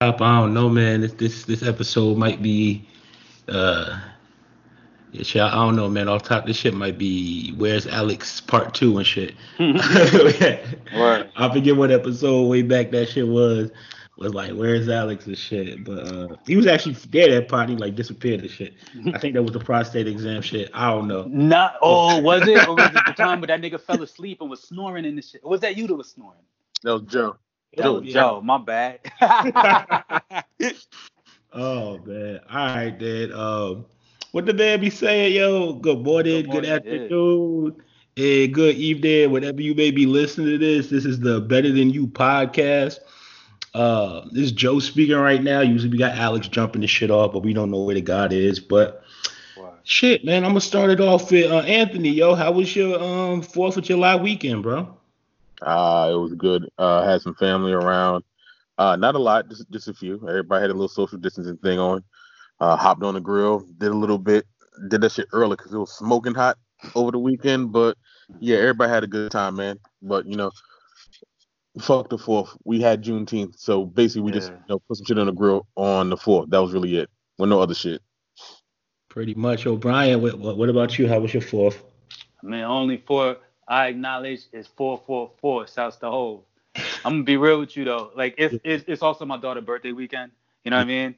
I don't know, man. This this this episode might be uh yeah, shit, I don't know, man. Off top, this shit might be "Where's Alex" part two and shit. right. I forget what episode way back that shit was. Was like, "Where's Alex" and shit. But uh, he was actually there that part. He like disappeared and shit. I think that was the prostate exam shit. I don't know. Not. Oh, was it? Or was it the time where that nigga fell asleep and was snoring in the shit? Or was that you that was snoring? That was Joe. That was Joe. My bad. oh man. All right, then. Um what the man be saying, yo? Good morning, good, morning, good afternoon, yeah. and good evening, whatever you may be listening to this. This is the Better Than You podcast. Uh, this is Joe speaking right now. Usually we got Alex jumping the shit off, but we don't know where the God is. But wow. shit, man, I'm gonna start it off with uh, Anthony. Yo, how was your um Fourth of July weekend, bro? Uh, it was good. Uh, had some family around. Uh, not a lot, just just a few. Everybody had a little social distancing thing on. Uh, hopped on the grill, did a little bit, did that shit early because it was smoking hot over the weekend. But yeah, everybody had a good time, man. But you know, fuck the fourth. We had Juneteenth, so basically we yeah. just you know put some shit on the grill on the fourth. That was really it. With no other shit. Pretty much, O'Brien. What, what about you? How was your fourth? I mean, only four I acknowledge is four four four. Shouts to Hove. I'm gonna be real with you though. Like it's it's, it's also my daughter's birthday weekend. You know what I mean?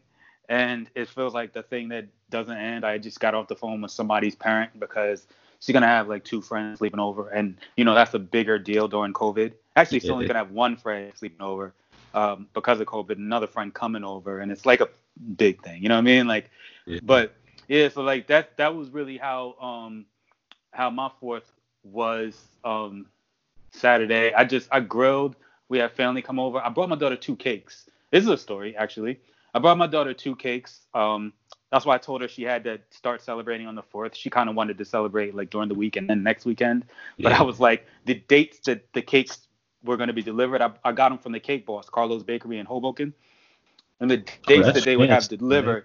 and it feels like the thing that doesn't end. I just got off the phone with somebody's parent because she's gonna have like two friends sleeping over, and you know that's a bigger deal during COVID. Actually, she's only gonna have one friend sleeping over um, because of COVID, another friend coming over, and it's like a big thing. You know what I mean? Like, yeah. but yeah, so like that that was really how um how my fourth was um Saturday. I just I grilled. We had family come over. I brought my daughter two cakes. This is a story actually. I brought my daughter two cakes. Um, that's why I told her she had to start celebrating on the fourth. She kind of wanted to celebrate like during the week and then next weekend. But yeah. I was like, the dates that the cakes were going to be delivered, I, I, got them from the cake boss, Carlo's Bakery in Hoboken. And the dates oh, that they would have delivered,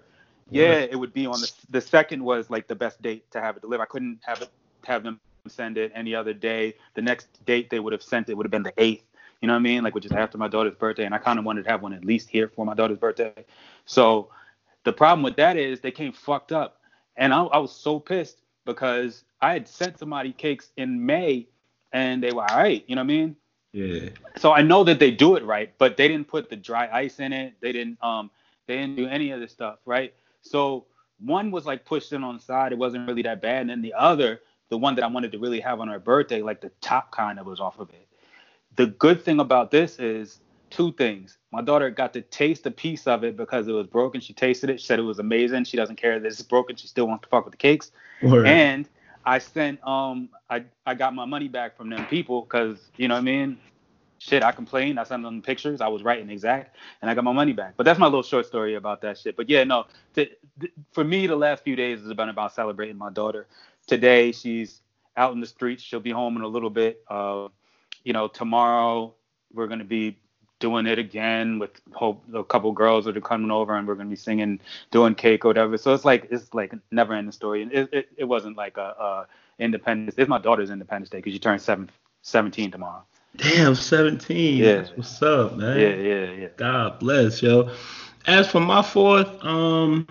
yeah, yeah, it would be on the the second was like the best date to have it delivered. I couldn't have it have them send it any other day. The next date they would have sent it would have been the eighth. You know what I mean? Like which is after my daughter's birthday, and I kind of wanted to have one at least here for my daughter's birthday. So the problem with that is they came fucked up, and I, I was so pissed because I had sent somebody cakes in May, and they were all right. You know what I mean? Yeah. So I know that they do it right, but they didn't put the dry ice in it. They didn't um they didn't do any of this stuff, right? So one was like pushed in on the side. It wasn't really that bad. And then the other, the one that I wanted to really have on her birthday, like the top kind of was off of it the good thing about this is two things. My daughter got to taste a piece of it because it was broken. She tasted it. She said it was amazing. She doesn't care that it's broken. She still wants to fuck with the cakes. Word. And I sent um I I got my money back from them people because you know what I mean. Shit, I complained. I sent them pictures. I was right and exact, and I got my money back. But that's my little short story about that shit. But yeah, no. To, for me, the last few days has been about celebrating my daughter. Today, she's out in the streets. She'll be home in a little bit. Uh, you know, tomorrow we're going to be doing it again with hope a couple girls that are coming over and we're going to be singing, doing cake or whatever. So it's like it's like never ending story. And it, it, it wasn't like a, a independence. It's my daughter's Independence Day because she turns seven, 17 tomorrow. Damn, 17. Yeah. That's what's up, man. Yeah, yeah, yeah. God bless, yo. As for my fourth, um,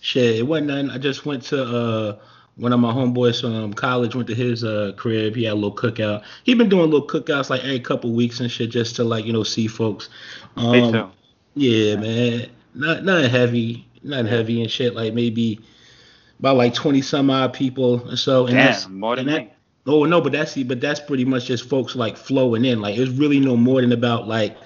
shit, it wasn't nothing. I just went to uh one of my homeboys from college went to his uh, crib. He had a little cookout. He been doing little cookouts like every couple weeks and shit, just to like you know see folks. Um, Me too. Yeah, man. Not not heavy, not heavy and shit. Like maybe about like twenty some odd people or so. And Damn, that's, more than that. Oh no, but that's but that's pretty much just folks like flowing in. Like it's really no more than about like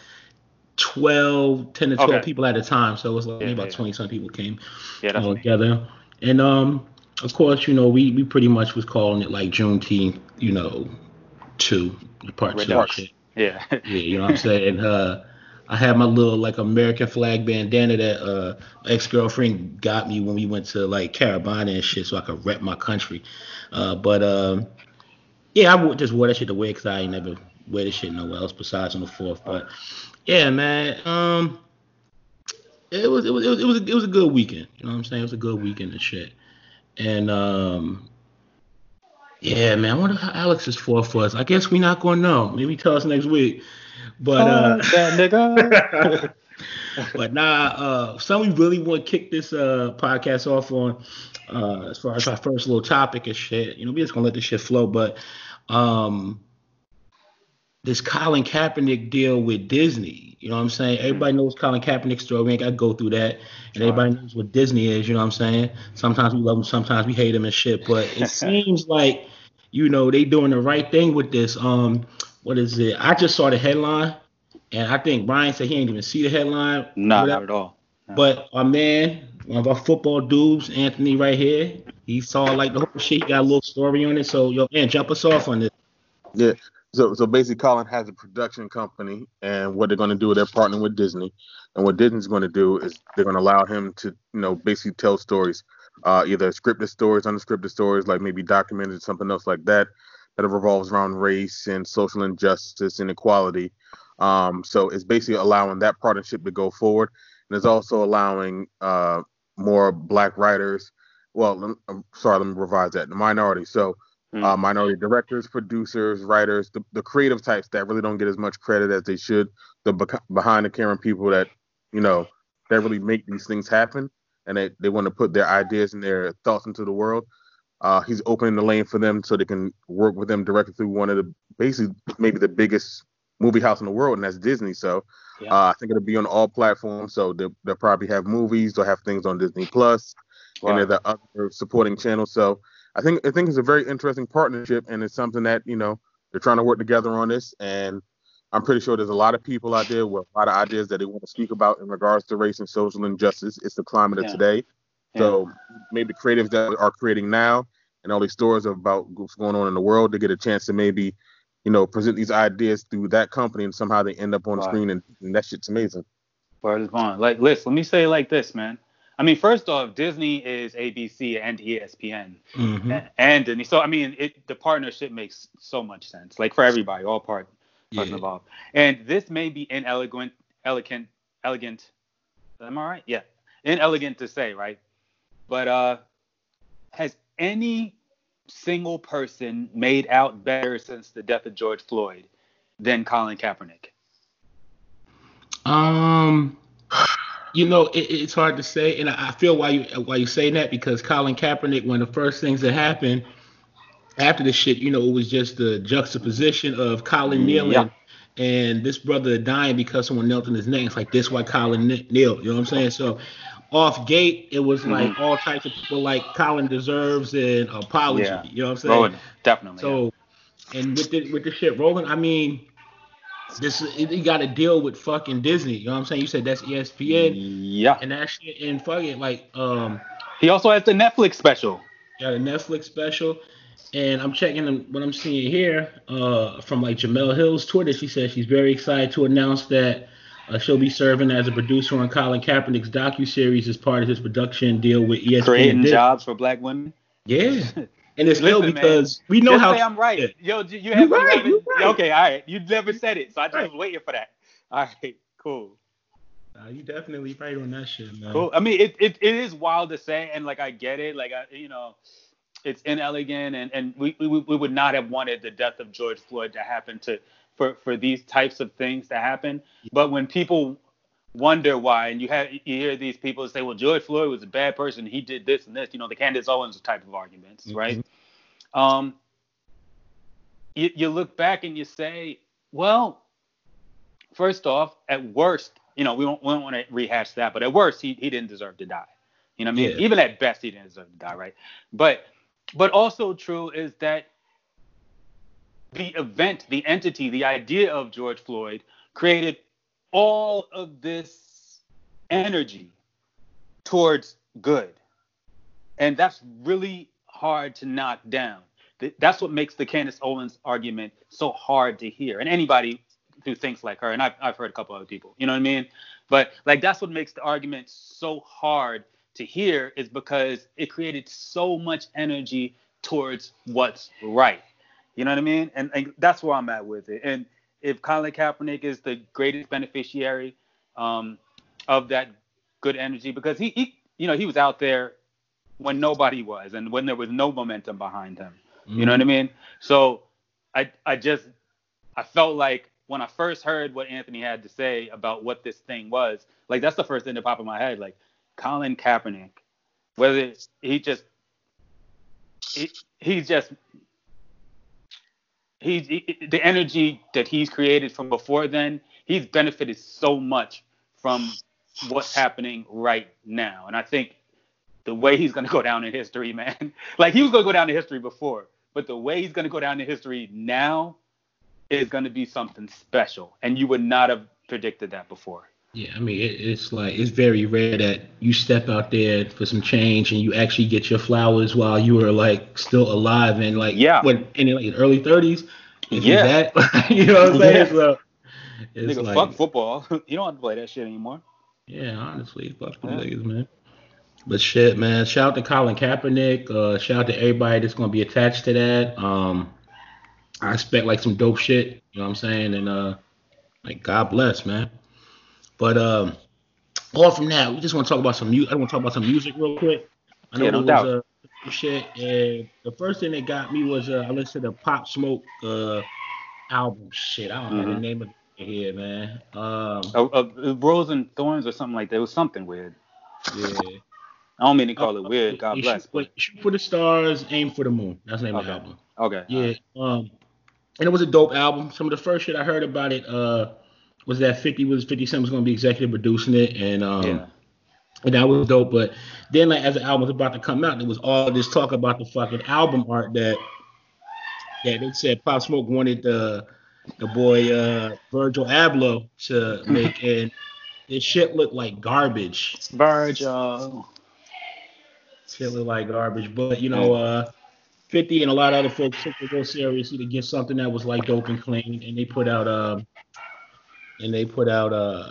12, 10 to 12 okay. people at a time. So it was like yeah, maybe about yeah. 20 some people came yeah, all together. And um of course, you know, we, we pretty much was calling it like Juneteenth, you know, two, part two shit. Yeah. yeah, you know what I'm saying? Uh, I had my little like American flag bandana that uh ex girlfriend got me when we went to like Caribana and shit, so I could rep my country. Uh, but um, yeah, I just wore that shit to wear because I ain't never wear this shit nowhere else besides on the fourth. But yeah, man, um, it was it was it was it was, it was a good weekend. You know what I'm saying? It was a good weekend and shit. And um, yeah, man, I wonder how Alex is for for us. I guess we're not gonna know. Maybe tell us next week. But uh, nigga. but nah, uh, something we really want to kick this uh podcast off on, uh, as far as our first little topic and shit. You know, we just gonna let this shit flow, but um, this Colin Kaepernick deal with Disney. You know what I'm saying? Mm-hmm. Everybody knows Colin Kaepernick's story. We ain't got to go through that. And everybody knows what Disney is. You know what I'm saying? Sometimes we love them, sometimes we hate them and shit. But it seems like, you know, they doing the right thing with this. Um, what is it? I just saw the headline, and I think Brian said he ain't even see the headline. Nah, not at all. No. But our man, one of our football dudes, Anthony, right here, he saw like the whole shit. He got a little story on it. So, yo, man, jump us off on this. Yeah. So so basically, Colin has a production company, and what they're going to do, they're partnering with Disney, and what Disney's going to do is they're going to allow him to, you know, basically tell stories, uh, either scripted stories, unscripted stories, like maybe documented, something else like that, that revolves around race and social injustice and equality. Um, so it's basically allowing that partnership to go forward, and it's also allowing uh, more black writers. Well, I'm sorry, let me revise that. The minority. So Mm. uh, minority directors, producers, writers, the, the creative types that really don't get as much credit as they should, the bec- behind the camera people that, you know, that really make these things happen and they, they want to put their ideas and their thoughts into the world. Uh, he's opening the lane for them so they can work with them directly through one of the basically maybe the biggest movie house in the world, and that's Disney. So Yeah. uh, I think it'll be on all platforms. So they'll, they'll probably have movies, they'll have things on Disney Plus, and Right. there's the other supporting channels. So I think I think it's a very interesting partnership, and it's something that you know they're trying to work together on this. And I'm pretty sure there's a lot of people out there with a lot of ideas that they want to speak about in regards to race and social injustice. It's the climate Yeah. of today. So maybe creatives that are creating now and all these stories about what's going on in the world, to get a chance to maybe, you know, present these ideas through that company, and somehow they end up on the screen, and, and that shit's amazing. Word is bond. Like, listen, let me say it like this, man. I mean, first off, Disney is ABC and ESPN Mhm. and Disney. So, I mean, it the partnership makes so much sense, like for everybody, all part parts Yeah. involved. And this may be inelegant, elegant, elegant. Am I right? Yeah, inelegant to say, right? But uh, has any single person made out better since the death of George Floyd than Colin Kaepernick? Um, you know, it, it's hard to say, and I feel why you why you saying that because Colin Kaepernick, one of the first things that happened after the shit, you know, it was just the juxtaposition of Colin mm, kneeling Yeah. and this brother dying because someone knelt in his neck. It's like this why Colin kne- kneeled. You know what I'm saying? So off gate, it was like mm-hmm. all types of people like Colin deserves an apology. Yeah. You know what I'm saying? Rowan, definitely. So, and with the with the shit rolling, I mean, this you got to deal with fucking Disney. You know what I'm saying? You said that's ESPN yeah. and that shit, and fucking like um, He also has the Netflix special. got a Netflix special, and I'm checking what I'm seeing here uh from like Jemele Hill's Twitter. She said she's very excited to announce that. Uh, she'll be serving as a producer on Colin Kaepernick's docu series as part of his production deal with ESPN. Creating Disney. jobs for black women. Yeah, and it's ill Listen, man, because we know Just how say I'm right. Yeah. Yo, you, you You have right, haven't- you right. Okay, all right. You never said it, so I just Right. was waiting for that. All right, cool. Nah, you definitely right on that shit, man. Cool. I mean, it, it, it is wild to say, and like I get it, like I, you know, it's inelegant, and and we, we we would not have wanted the death of George Floyd to happen to for for these types of things to happen. But when people wonder why, and you have you hear these people say, well, George Floyd was a bad person, he did this and this, you know, the Candace Owens type of arguments, right? Um, you you look back and you say, well, first off, at worst, you know, we don't, we don't want to rehash that, but at worst, he, he didn't deserve to die. You know what I mean? Yeah. Even at best, he didn't deserve to die, right? But but also true is that the event, the entity, the idea of George Floyd created all of this energy towards good. And that's really hard to knock down. That's what makes the Candace Owens argument so hard to hear. And anybody who thinks like her, and I've, I've heard a couple other people, you know what I mean? But like that's what makes the argument so hard to hear is because it created so much energy towards what's right. You know what I mean? And, and that's where I'm at with it. And if Colin Kaepernick is the greatest beneficiary um, of that good energy, because he, he, you know, he was out there when nobody was, and when there was no momentum behind him. You know what I mean? So I, I just, I felt like when I first heard what Anthony had to say about what this thing was, like that's the first thing that popped in my head. Like Colin Kaepernick, whether he just he, he's just he's he, the energy that he's created from before then. He's benefited so much from what's happening right now, and I think the way he's gonna go down in history, man. like he was gonna go down in history before, but the way he's gonna go down in history now is gonna be something special, and you would not have predicted that before. Yeah, I mean, it, it's like it's very rare that you step out there for some change and you actually get your flowers while you are like still alive and like yeah, when in like early 30s. Yeah, that, you know what I'm saying? Yeah. So it's Nigga, like, fuck football. you don't have to play that shit anymore. Yeah, honestly, fuck yeah. niggas, man. But shit, man. Shout out to Colin Kaepernick. Uh, shout out to everybody that's gonna be attached to that. Um, I expect like some dope shit. You know what I'm saying? And uh, like God bless, man. But um, off from that, we just want to talk about some music. I want to talk about some music real quick. I know yeah, no doubt. Was, uh, shit, and the first thing that got me was uh, I listened to Pop Smoke uh album. Shit, I don't mm-hmm. know the name of it here, man. Um, uh, uh, Rose and Thorns or something like that. It was something weird. Yeah. I don't mean to call it weird. God bless. Shoot, shoot for the stars, aim for the moon. That's the name okay. of the album. Okay. Yeah. Um, and it was a dope album. Some of the first shit I heard about it uh was that 50 was 50 Cent was gonna be executive producing it, and um, yeah. and that was dope. But then like as the album was about to come out, there was all this talk about the fucking album art that that they said Pop Smoke wanted the the boy uh Virgil Abloh to make, and this shit looked like garbage. Virgil. Shit looked like garbage, but you know, uh. 50 and a lot of other folks took it real seriously to get something that was like dope and clean, and they put out um, and they put out uh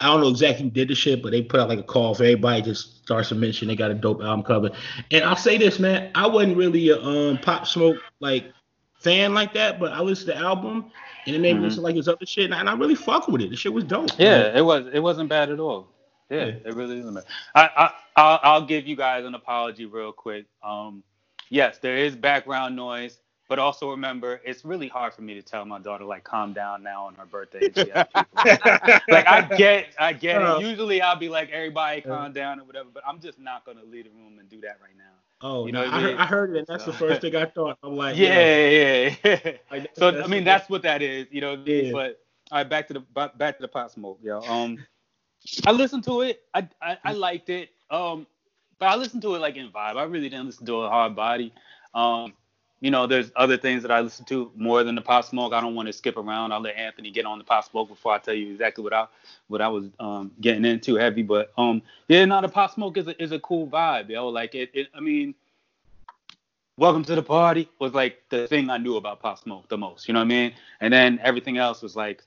I don't know exactly who did the shit, but they put out like a call for everybody just starts to mention they got a dope album cover. And I'll say this, man, I wasn't really a um pop smoke like fan like that, but I listened to the album and it made mm-hmm. me listen like his other shit, and I, really fuck with it. The shit was dope. Yeah, man. it was it wasn't bad at all. Yeah, yeah. it really isn't bad. I, I I'll, I'll give you guys an apology real quick. Um, yes, there is background noise. But also remember, it's really hard for me to tell my daughter like calm down now on her birthday. like I get, I get it. Uh-huh. Usually I'll be like everybody calm down or whatever, but I'm just not gonna leave the room and do that right now. Oh, you know, I, I, heard, I, heard, it. And that's so. the first thing I thought. I'm like, yeah, yeah, yeah. Like, so I mean, that's what that is. You know, yeah. but all right, back to the back to the pop smoke, yo. Um, I listened to it. I, I I liked it. Um, but I listened to it like in vibe. I really didn't listen to it hard body. Um, you know, there's other things that I listen to more than the pop smoke. I don't want to skip around. I'll let Anthony get on the pop smoke before I tell you exactly what I what I was um, getting into heavy. But um, yeah, no, the pop smoke is a, is a cool vibe, yo. Like it, it, I mean, welcome to the party was like the thing I knew about pop smoke the most. You know what I mean? And then everything else was like,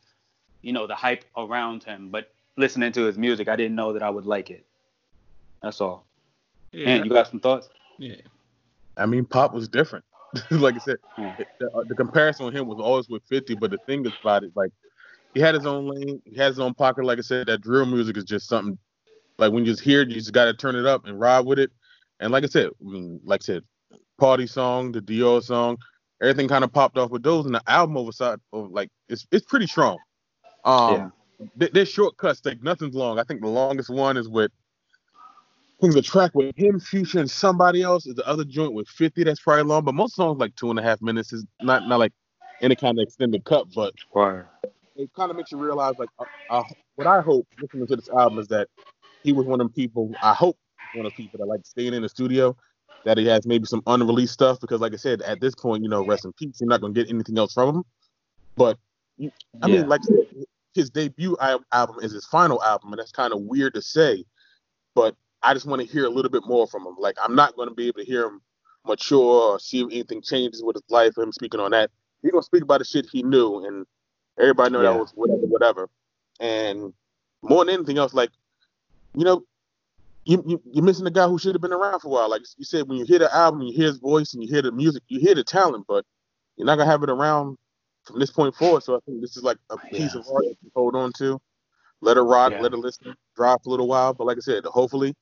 you know, the hype around him. But listening to his music, I didn't know that I would like it. That's all. Yeah. And you got some thoughts? Yeah. I mean, pop was different. like I said, the, uh, the, comparison with him was always with 50, but the thing is about it, like he had his own lane, he has his own pocket. Like I said, that drill music is just something like when you just hear it, you just got to turn it up and ride with it. And like I said, I mean, like I said, party song, the Dior song, everything kind of popped off with those, and the album overside of like it's it's pretty strong. Um, yeah. th- there's shortcuts, like nothing's long. I think the longest one is with I think the track with him, Future, and somebody else is the other joint with 50. That's probably long, but most songs like two and a half minutes is not not like any kind of extended cut, but right. it kind of makes you realize like uh, uh, what I hope listening to this album is that he was one of them people. I hope one of the people that like staying in the studio, that he has maybe some unreleased stuff because, like I said, at this point, you know, rest in peace. You're not gonna get anything else from him. But I yeah. mean, like his debut album is his final album, and that's kind of weird to say, but I just want to hear a little bit more from him. Like I'm not going to be able to hear him mature or see if anything changes with his life. Him speaking on that, he's gonna speak about the shit he knew, and everybody know yeah. that was whatever, whatever. And more than anything else, like you know, you, you you're missing the guy who should have been around for a while. Like you said, when you hear the album, you hear his voice and you hear the music, you hear the talent, but you're not gonna have it around from this point forward. So I think this is like a piece yeah. of art to hold on to. Let it rock, yeah. let it listen, drop a little while. But like I said, hopefully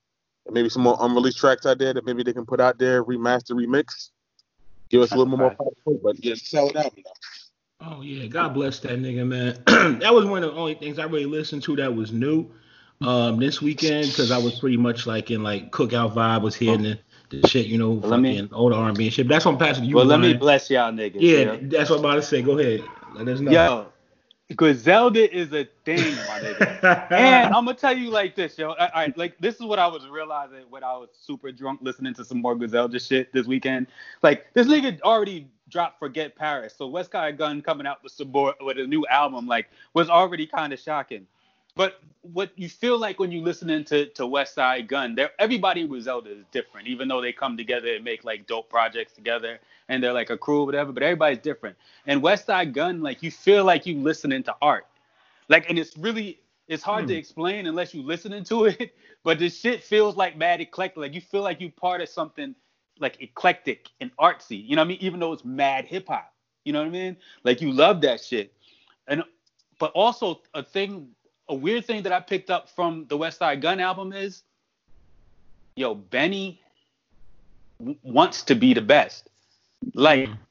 maybe some more unreleased tracks out there that maybe they can put out there, remaster, remix. Give us a little right. more power, but yeah, solid album though. Oh yeah, God bless that nigga, man. that was one of the only things I really listened to that was new um this weekend because I was pretty much like in like cookout vibe was hearing the, the shit, you know, Well, let me- fucking old R and B and shit. That's on Pastor you. well, let me bless y'all niggas. Yeah, that's what I'm about to say. Go ahead. Let us know. Yo, Griselda is a thing, my nigga. and I'm gonna tell you like this, yo. All right, like this is what I was realizing when I was super drunk listening to some more Griselda shit this weekend. Like this nigga already dropped "Forget Paris," so Westside Gunn coming out with some more with a new album, like, was already kind of shocking. But what you feel like when you listening to to Westside Gunn, there everybody in Griselda is different, even though they come together and make like dope projects together and they're like a crew or whatever. But everybody's different. And Westside Gunn, like you feel like you listening to art, like, and it's really it's hard to Hmm. explain unless you listening to it. But this shit feels like mad eclectic. Like you feel like you part of something like eclectic and artsy. You know what I mean? Even though it's mad hip hop. You know what I mean? Like you love that shit. And but also a thing, a weird thing that I picked up from the Westside Gunn album is, yo, Benny w- wants to be the best. Like, mm-hmm.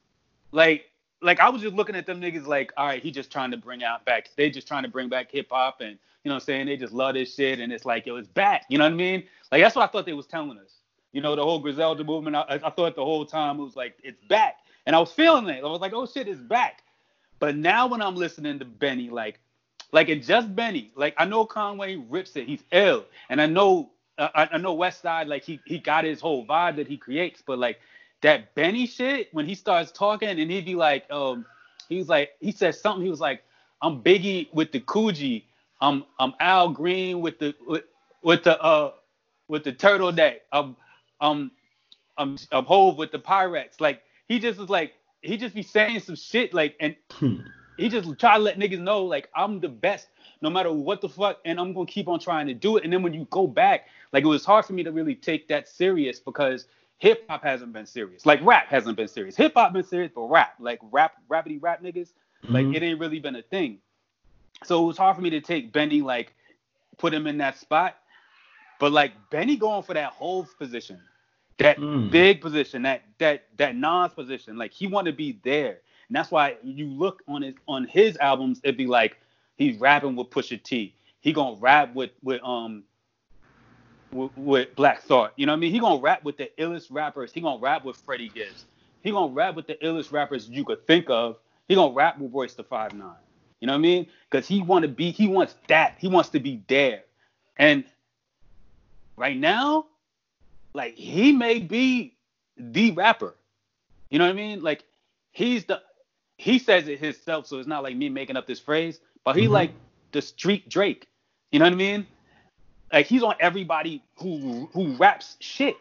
like, like I was just looking at them niggas like, all right, he just trying to bring out back. They just trying to bring back hip hop and you know what I'm saying? They just love this shit and it's like, yo, it's back. You know what I mean? Like that's what I thought they was telling us. You know, the whole Griselda movement. I, I thought the whole time it was like, it's back. And I was feeling it. I was like, oh shit, it's back. But now when I'm listening to Benny, like, like it's just Benny. Like I know Conway rips it. He's ill, and I know uh, I, I know Westside. Like he he got his whole vibe that he creates. But like that Benny shit, when he starts talking and he'd be like, um, he's like he said something. He was like, I'm Biggie with the Coogi. I'm I'm Al Green with the with, with the uh with the turtleneck. I'm I'm I'm I'm Hove with the Pyrex. Like he just was like he just be saying some shit like and Hmm. He just try to let niggas know like I'm the best no matter what the fuck and I'm gonna keep on trying to do it. And then when you go back, like it was hard for me to really take that serious because hip hop hasn't been serious. Like rap hasn't been serious. Hip hop been serious, but rap, like rap, rapidy rap niggas, like Mhm. it ain't really been a thing. So it was hard for me to take Benny like put him in that spot. But like Benny going for that whole position, that Mm. big position, that that that Nas position, like he want to be there, and that's why you look on his on his albums, it'd be like he's rapping with Pusha T, he gonna rap with with um with, with Black Thought, you know what I mean? He gonna rap with the illest rappers, he gonna rap with Freddie Gibbs, he gonna rap with the illest rappers you could think of, he gonna rap with Royce the Five Nine, you know what I mean? Because he want to be, he wants that, he wants to be there, and right now, like he may be the rapper. You know what I mean? Like he's the he says it himself, so it's not like me making up this phrase, but he Mhm. like the street Drake. You know what I mean? Like he's on everybody who who raps shit.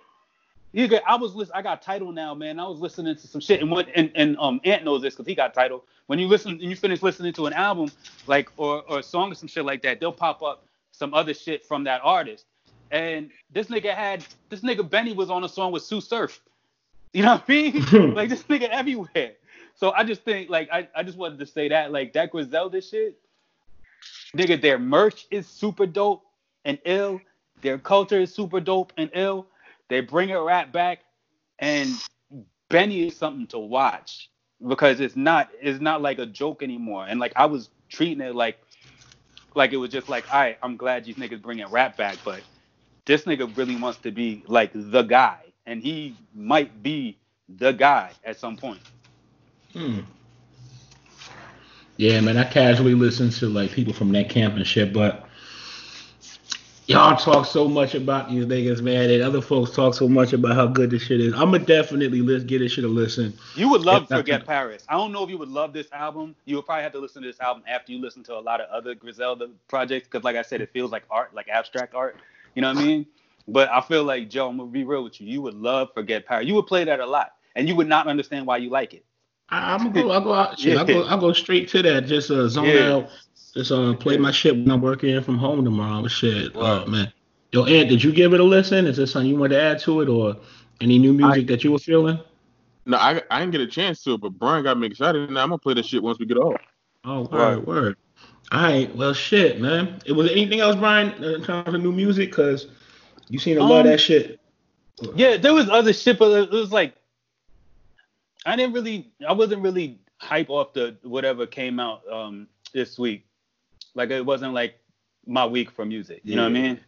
You get, I was listen, I got Tidal now, man. I was listening to some shit, and what and, and um Ant knows this because he got Tidal. When you listen and you finish listening to an album, like or or a song or some shit like that, they'll pop up some other shit from that artist. And this nigga had this nigga Benny was on a song with Sue Surf. You know what I mean? like this nigga everywhere. So I just think like I, I just wanted to say that like that Griselda shit, nigga, their merch is super dope and ill. Their culture is super dope and ill. They bring a rap back, and Benny is something to watch because it's not it's not like a joke anymore. And like I was treating it like like it was just like, all right, I'm glad these niggas bringing rap back, but this nigga really wants to be like the guy, and he might be the guy at some point. Hmm. Yeah, man, I casually listen to like people from that camp and shit, but y'all talk so much about these niggas, man, and other folks talk so much about how good this shit is. I'ma definitely let's get this shit a listen. You would love Yeah, Forget definitely. Paris. I don't know if you would love this album. You would probably have to listen to this album after you listen to a lot of other Griselda projects, because like I said, it feels like art, like abstract art. You know what I mean? But I feel like Joe, I'm gonna be real with you. You would love Forget Paris. You would play that a lot, and you would not understand why you like it. I, I'm gonna go. I'll go out. Shit, I'll go. I'll go straight to that. Just uh, zone Yeah. out. Just uh, play my shit when I'm working from home tomorrow. Shit. Wow. Oh man. Yo, Ant, did you give it a listen? Is there something you want to add to it, or any new music that you were feeling? No, I I didn't get a chance to, but Brian got me excited. Now I'm gonna play that shit once we get off. Oh, word, Right. word. All right. Well, shit, man. It was anything else, Brian, in terms of new music? Cause you seem to love Um, that shit. Yeah, there was other shit, but it was like I didn't really, I wasn't really hype off the whatever came out um this week. Like it wasn't like my week for music. You know what I mean?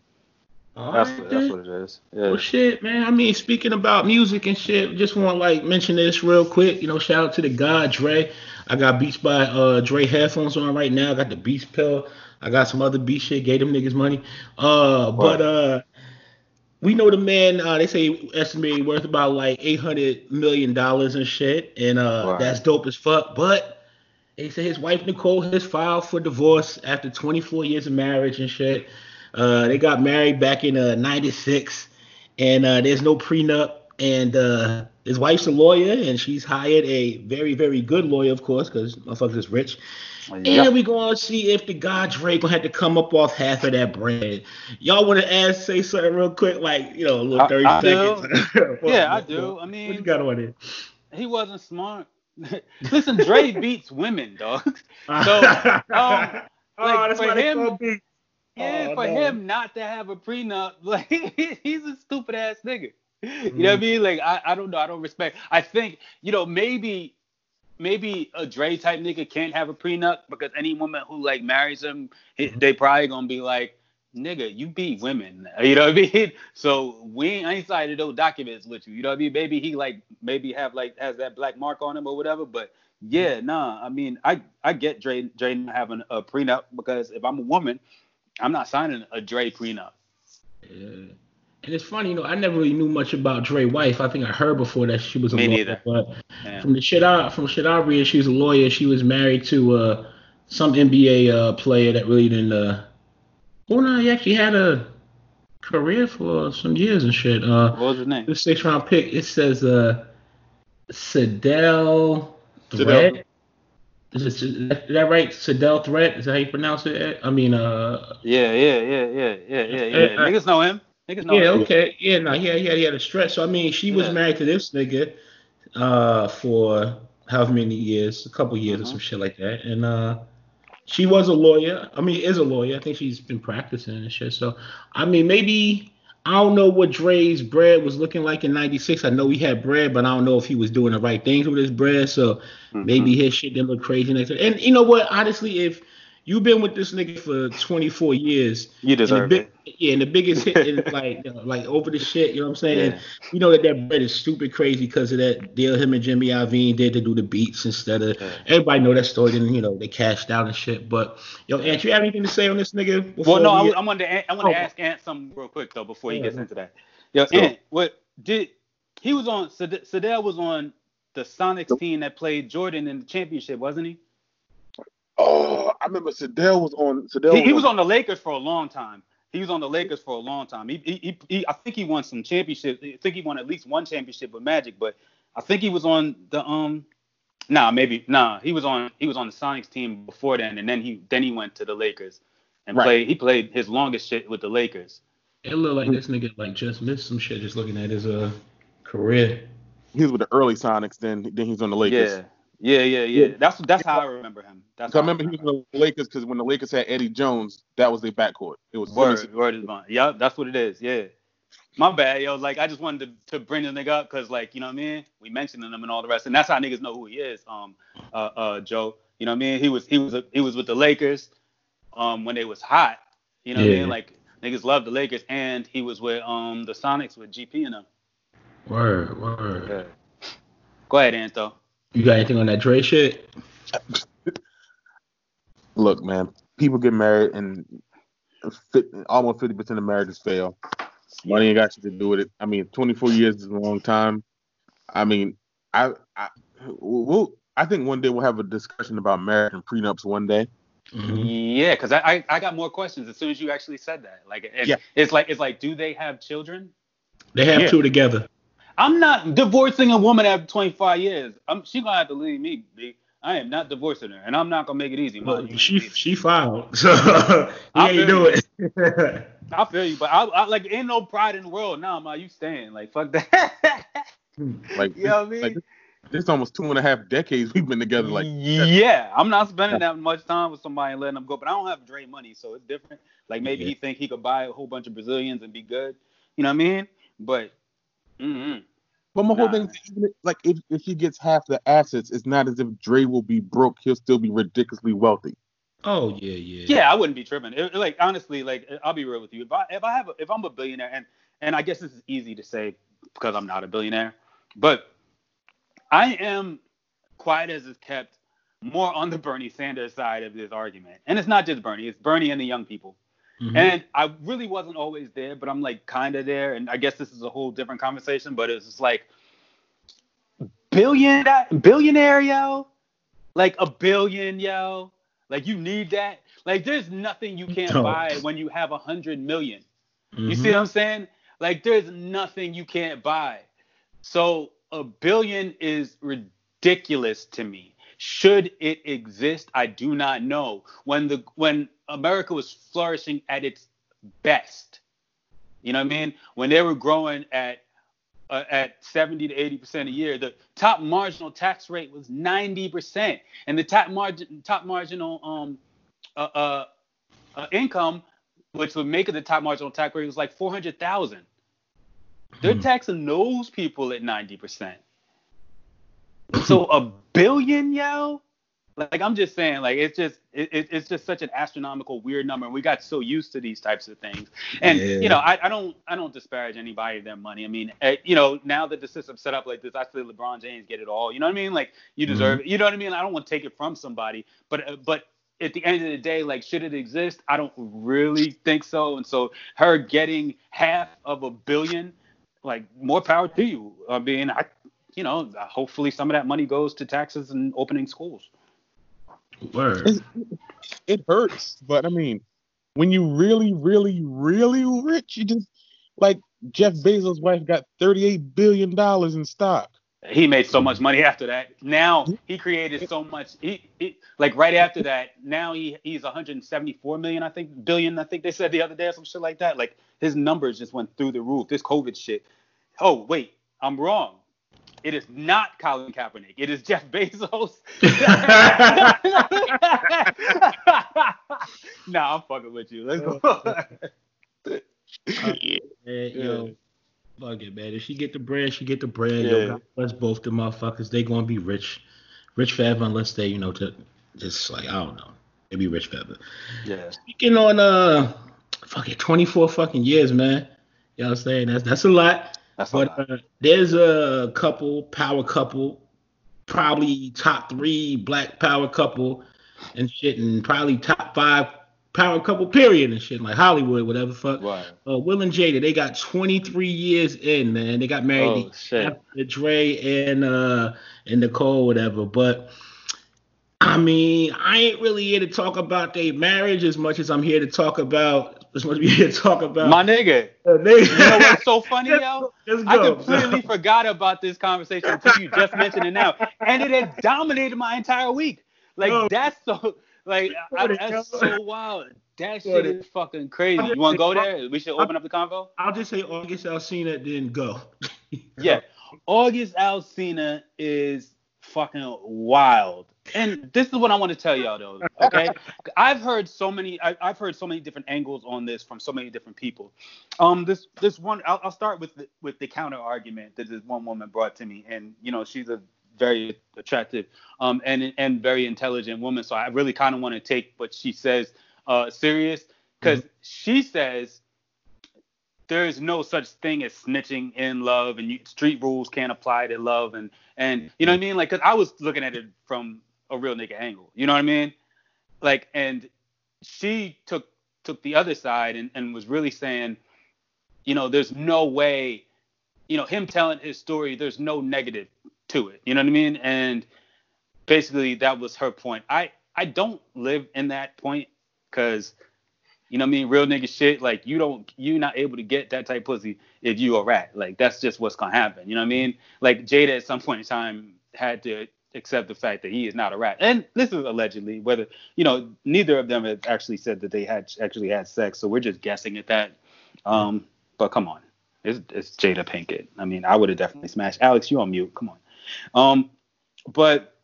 All That's right, what, that's what it is. Yeah. Well, shit, man. I mean, speaking about music and shit, just want to like mention this real quick. You know, shout out to the guy Dre. I got Beats by uh Dre headphones on right now. I got the Beats pill. I got some other beat shit. Gave them niggas money. Uh, but uh, we know the man. Uh, they say estimated worth about like eight hundred million dollars and shit, and uh, Right. that's dope as fuck. But they say his wife Nicole has filed for divorce after 24 years of marriage and shit. Uh, they got married back in uh, '96, and uh, there's no prenup. And uh, his wife's a lawyer, and she's hired a very, very good lawyer, of course, because motherfuckers is rich. Yep. And we gonna see if the guy Drake gonna have to come up off half of that bread. Y'all want to ask, say something real quick, like you know, a little I- 30 I seconds. Yeah, I do. I mean- what you got on it? he wasn't smart. Listen, Dre beats women, dog. So, um, oh, that's for why him- Yeah, Oh, for no. him not to have a prenup, like he's a stupid ass nigga. You Mm-hmm. know what I mean? Like I, I don't know, I don't respect. I think you know maybe maybe a Dre type nigga can't have a prenup because any woman who like marries him, Mm-hmm. they probably gonna be like, nigga, you beat women. You know what I mean? So we ain't, I ain't cited those documents with you. You know what I mean? Maybe he like maybe have like has that black mark on him or whatever, but. Yeah, nah. I mean, I I get Dre Dre not having a prenup because if I'm a woman, I'm not signing a Dre prenup. Yeah. And it's funny, you know, I never really knew much about Dre wife. I think I heard before that she was a Me lawyer, neither. but Yeah. from the shit I from shit I read, she was a lawyer. She was married to uh some NBA uh player that really didn't uh well no, he actually had a career for some years and shit. Uh What was his name? the six round pick, it says uh Sedale Sedale. Threatt. Is, it, is that right? Sedale Threatt? Is that how you pronounce it? I mean uh Yeah, yeah, yeah, yeah, yeah, yeah, yeah. Uh, Niggas know him. Niggas know yeah, okay. Yeah, no, he had, he had, he had a stretch. So, I mean, she was married to this nigga uh, for however many years, a couple years or Mhm. some shit like that. And uh, she was a lawyer. I mean, is a lawyer. I think she's been practicing and shit. So, I mean, maybe, I don't know what Dre's bread was looking like in 96. I know he had bread, but I don't know if he was doing the right things with his bread. So, Mhm. maybe his shit didn't look crazy next And you know what? Honestly, if you've been with this nigga for 24 years, you and the deserve big, it. yeah, and the biggest hit is like you know, like over the shit, you know what I'm saying? Yeah. And you know that that bread is stupid crazy because of that deal him and Jimmy Iovine did to do the beats instead of Yeah. everybody know that story. Then you know they cashed out and shit. But yo, Ant, you have anything to say on this nigga? Well, no, I, we- I wanted to, a- I wanted to Oh. ask Ant something real quick though before he Yeah, gets yeah. into that. Yo, Sure. Ant, what did he was on? Sed- Sedale was on the Sonics team that played Jordan in the championship, wasn't he? Oh, I remember Sedale was on. Sedale He, he was on the Lakers for a long time. He was on the Lakers for a long time. He, he, he, he I think he won some championships. I think he won at least one championship with Magic, but I think he was on the um. Nah, maybe nah. He was on he was on the Sonics team before then, and then he then he went to the Lakers and Right. played. He played his longest shit with the Lakers. it looked like this nigga like just missed some shit just looking at his uh career. He was with the early Sonics. Then then he's on the Lakers. Yeah, yeah, yeah, yeah. That's that's how I remember him. That's I how remember he was on the Lakers because when the Lakers had Eddie Jones, that was their backcourt. It was Simmons- Word, word is bond. Yeah, that's what it is. Yeah. My bad, yo. Like I just wanted to, to bring the nigga up because, like, you know what I mean? We mentioned him and all the rest, and that's how niggas know who he is. Um, uh, uh, Joe. You know what I mean? He was he was a, he was with the Lakers, um, when they was hot. You know what I mean? Like niggas love the Lakers, and he was with um the Sonics with GP and them. Word, word. Yeah. Go ahead, Anto. You got anything on that Dre shit? Look, man, people get married and fit, almost fifty percent of marriages fail. Money ain't got shit to do with it. I mean, twenty four years is a long time. I mean, I, I, we'll, I think one day we'll have a discussion about marriage and prenups one day. Mhm. Yeah, because I, I I got more questions as soon as you actually said that. Like, and Yeah. it's like it's like, do they have children? They have Yeah. two together. I'm not divorcing a woman after 25 years. I'm she gonna have to leave me. B. I am not divorcing her, and I'm not gonna make it easy. Well, she she filed, so I he ain't feel do it. I feel you, but I, I like ain't no pride in the world. Now. Nah, man, you staying. Like fuck that. Like, you know what I mean? like this almost two and a half decades we've been together. Like, yeah, I'm not spending that much time with somebody and letting them go. But I don't have Dre money, so it's different. Like maybe Yeah. he think he could buy a whole bunch of Brazilians and be good. You know what I mean? But mm But my whole Nah. thing is even if- like if, if he gets half the assets, it's not as if Dre will be broke. He'll still be ridiculously wealthy. Oh yeah, yeah. Yeah, I wouldn't be tripping. It- like honestly, like I'll be real with you. If I if I have a, if I'm a billionaire, and and I guess this is easy to say because I'm not a billionaire, but I am quiet as is kept more on the Bernie Sanders side of this argument. And it's not just Bernie; it's Bernie and the young people. Mhm. And I really wasn't always there, but I'm like kind of there. And I guess this is a whole different conversation, but it's just like billion billionaire yo, like a billion yo, like you need that. Like there's nothing you can't buy when you have a hundred million. You Mhm. see what I'm saying? Like there's nothing you can't buy. So a billion is ridiculous to me. Should it exist? I do not know. When the when America was flourishing at its best, you know what I mean? When they were growing at uh, at 70 to 80 percent a year, the top marginal tax rate was 90 percent, and the top margin top marginal um uh, uh, uh income, which would make it the top marginal tax rate, was like 400,000. They're Hmm. taxing those people at 90 percent. So a billion, yo. Like I'm just saying, like it's just it, it- it's just such an astronomical weird number, and we got so used to these types of things. And Yeah. you know, I, I don't I don't disparage anybody their money. I mean, eh, you know, now that the system's set up like this, I say LeBron James get it all. You know what I mean? Like you deserve it. You know what I mean? I don't want to take it from somebody, but uh, but at the end of the day, like should it exist? I don't really think so. And so her getting half of a billion, like more power to you. I mean, I you know, hopefully some of that money goes to taxes and opening schools. Word. It's, it hurts, but I mean, when you really, really, really rich, you just like Jeff Bezos' wife got thirty-eight billion dollars in stock. he made so much money after that. Now he created so much. He, he like right after that. Now he he's 174 million, I think, billion. I think they said the other day or some shit like that. Like his numbers just went through the roof. This COVID shit. Oh wait, I'm wrong. It is not Colin Kaepernick. It is Jeff Bezos. nah, I'm fucking with you. Let's go. Man, yo, fuck it, man. If she get the bread, she get the bread. Yeah. Yo, God bless both the motherfuckers. They gonna be rich, rich forever unless they, you know, to just like I don't know, they be rich forever. yeah. Speaking on uh, fuck it, 24 fucking years, man. You know what I'm saying? That's that's a lot. That's But uh, there's a couple, power couple, probably top three black power couple and shit, and probably top five power couple period and shit, like Hollywood, whatever fuck. Right. Uh, Will and Jada, they got 23 years in, man. They got married Oh shit. after Dre and uh and Nicole, whatever. But I mean, I ain't really here to talk about their marriage as much as I'm here to talk about as much as we here to talk about My nigga. uh, they, You know what's so funny, yo? I completely forgot about this conversation until you just mentioned it now, and it had dominated my entire week. Like Oh. that's so, like I, that's so wild. That shit is fucking crazy. You want to go there? We should open up the convo. I'll just say August Alsina, then go. Yeah, August Alsina is fucking wild. And this is what I want to tell y'all though, okay? I've heard so many, I, I've heard so many different angles on this from so many different people. Um, this this one, I'll, I'll start with the, with the counter argument that this one woman brought to me, and you know she's a very attractive um and and very intelligent woman, so I really kind of want to take what she says uh serious. Because she says there is no such thing as snitching in love and you, street rules can't apply to love. And and you know what I mean? Like cuz I was looking at it from a real nigga angle you know what I mean like and she took took the other side and, and was really saying you know there's no way you know him telling his story there's no negative to it you know what I mean and basically that was her point I I don't live in that point cuz you know what I mean? Real nigga shit. Like you don't, you not able to get that type pussy if you a rat. Like that's just what's gonna happen. You know what I mean? Like Jada at some point in time had to accept the fact that he is not a rat. And this is allegedly whether you know neither of them have actually said that they had actually had sex. So we're just guessing at that. Um, but come on, it's, it's Jada Pinkett. I mean, I would have definitely smashed. Alex, you on mute? Come on. Um, but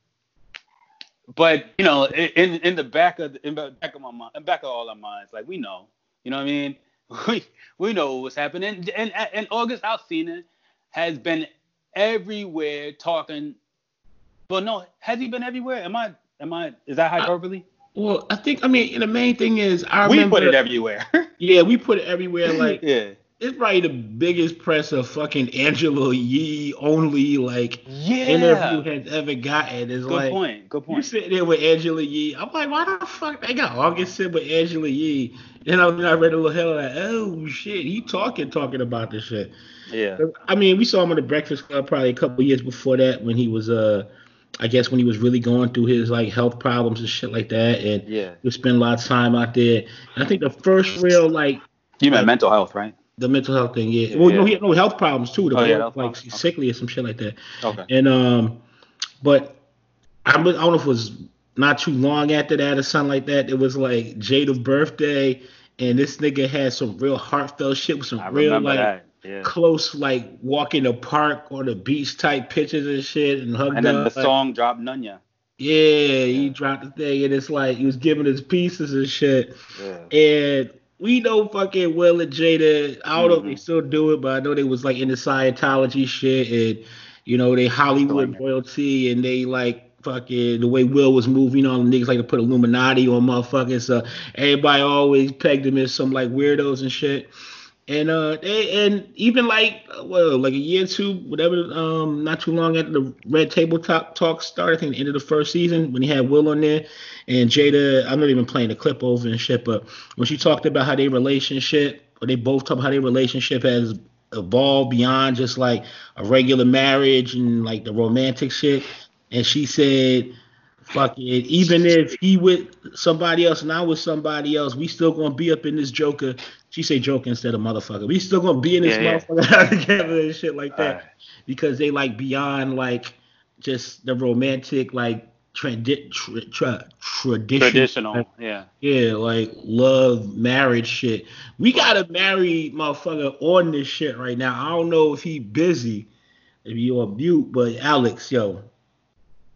but you know, in in the back of in the back of my mind, in back of all our minds, like we know, you know what I mean? We we know what's happening, and and, and August Alsina has been everywhere talking. But no, has he been everywhere? Am I? Am I? Is that hyperbole? Well, I think I mean the main thing is I we remember, put it everywhere. Yeah, we put it everywhere. Like yeah. it's probably the biggest press of fucking Angela Yee only like Yeah. interview has ever gotten. Is like Good like point. Good you point. sitting there with Angela Yee. I'm like, why the fuck they got August sit with Angela Yee? And I, I read a little hell like, oh shit, he talking talking about this shit. Yeah. I mean, we saw him on the Breakfast Club probably a couple years before that when he was uh I guess when he was really going through his like health problems and shit like that and Yeah. we spent a lot of time out there. And I think the first real like You meant mental health, right? the mental health thing, yeah. Well, no, he had no health problems too. The Oh, yeah, health was, like problems. sickly or some shit like that. Okay. And um, but I, don't- I don't know if it was not too long after that or something like that. It was like Jada's birthday, and this nigga had some real heartfelt shit with some I real like that. Yeah. close like walk in the park or the beach type pictures and shit and hugged And then the up. like- song dropped Nunya. yeah, he dropped the thing, and it's like he was giving his pieces and shit. Yeah. And we know fucking Will and Jada. I don't know if they Mhm. still do it, but I know they was like into Scientology shit and you know they Hollywood royalty and they like fucking the way Will was moving on the niggas like to put Illuminati on motherfuckers. So everybody always pegged them as some like weirdos and shit. And uh, they, and even like well, like a year or two, whatever, um, not too long after the Red Table Talk talk started, I think the end of the first season when he had Will on there, and Jada, I'm not even playing the clip over and shit, but when she talked about how their relationship, or they both talked about how their relationship has evolved beyond just like a regular marriage and like the romantic shit, and she said, "Fuck it, even if he with somebody else and I with somebody else, we still gonna be up in this Joker." She say joke instead of motherfucker. We still gonna be in this Yeah, yeah. motherfucker together and shit like that because they like beyond like just the romantic like tradi- tra- tra- tradition. Traditional. Yeah. Yeah, like love, marriage shit. We gotta marry motherfucker on this shit right now. I don't know if he busy, if you on mute, but Alex, yo,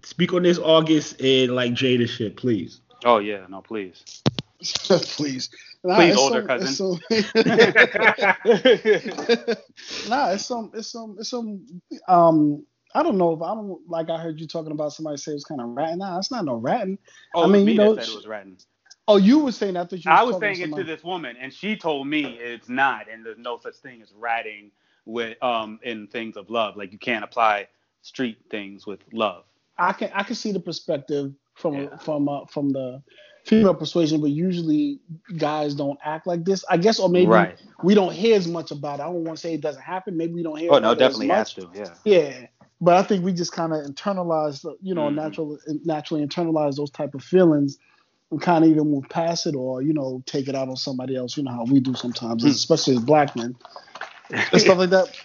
speak on this August and like Jada shit, please. Oh yeah. No, please. Please. Nah, Please, older some- cousin. some- nah, it's some, it's some, it's some. Um, I don't know if I don't like. I heard you talking about somebody say it's kind of ratting. Nah, it's not no ratting. Oh, I mean, me you know, that said it was ratting. Oh, you were saying that. I you. I was talking saying it to this woman, and she told me it's not, and there's no such thing as ratting with um in things of love. Like you can't apply street things with love. I can I can see the perspective from Yeah. from uh, from the female persuasion, but usually guys don't act like this. I guess, or maybe Right. we don't hear as much about it. I don't want to say it doesn't happen. Maybe we don't hear. Oh about no, definitely has to. Yeah. Yeah, but I think we just kind of internalize, you know, Mhm. natural naturally internalize those type of feelings and kind of even move past it or you know take it out on somebody else. You know how we do sometimes, Hmm. especially as black men and stuff like that.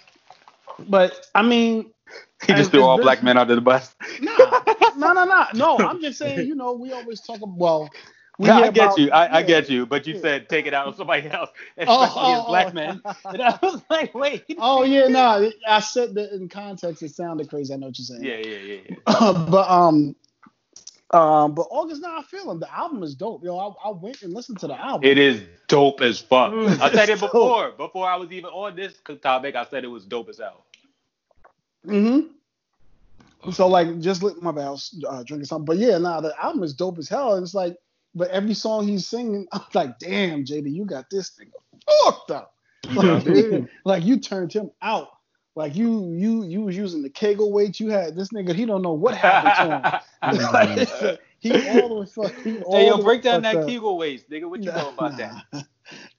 But I mean, He just threw all black men under the bus. no, no, no, no, no. I'm just saying, you know, we always talk about. Well, we Yeah, I get about- you. I, I get you. But you Yeah. said take it out on somebody else, Oh, especially as oh, black oh. men. And I was like, wait. Oh yeah, no. I said that in context. It sounded crazy. I know what you're saying. Yeah, yeah, yeah, yeah. but um, um, but August now I feel him. The album is dope. Yo, I, I went and listened to the album. It is dope as fuck. I said it It's dope. before. Before I was even on this topic, I said it was dope as hell. Mm-hmm. So like, just lit my bad, I was uh, drinking something. But yeah, nah, the album is dope as hell. And it's like, but every song he's singing, I'm like, damn, JD, you got this thing fucked up. Like, like you turned him out. Like you, you, you was using the Kegel weights. You had this nigga. He don't know what happened to him. Like, he all the way fuck. He all Hey, yo, break down that up. Kegel waist, nigga. What you know about Nah.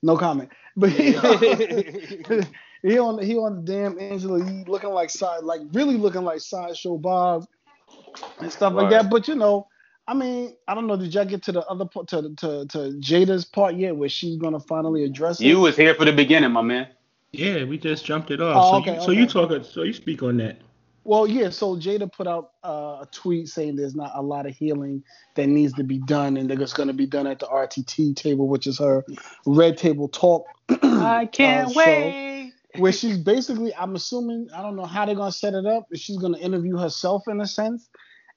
No comment. But he, that? He on he on the damn Angela Yee looking like side like really looking like sideshow Bob and stuff like that. But you know, I mean, I don't know. Did y'all get to the other part to to to Jada's part yet, where she's gonna finally address it? you was here for the beginning, my man. Yeah, we just jumped it off. Oh, so, okay, you, so you talk. So you speak on that. Well, yeah. So Jada put out uh, a tweet saying there's not a lot of healing that needs to be done, and that it's going to be done at the RTT table, which is her Red Table Talk. I can't uh, show. wait. Where she's basically, I'm assuming, I don't know how they're gonna set it up. but She's gonna interview herself in a sense,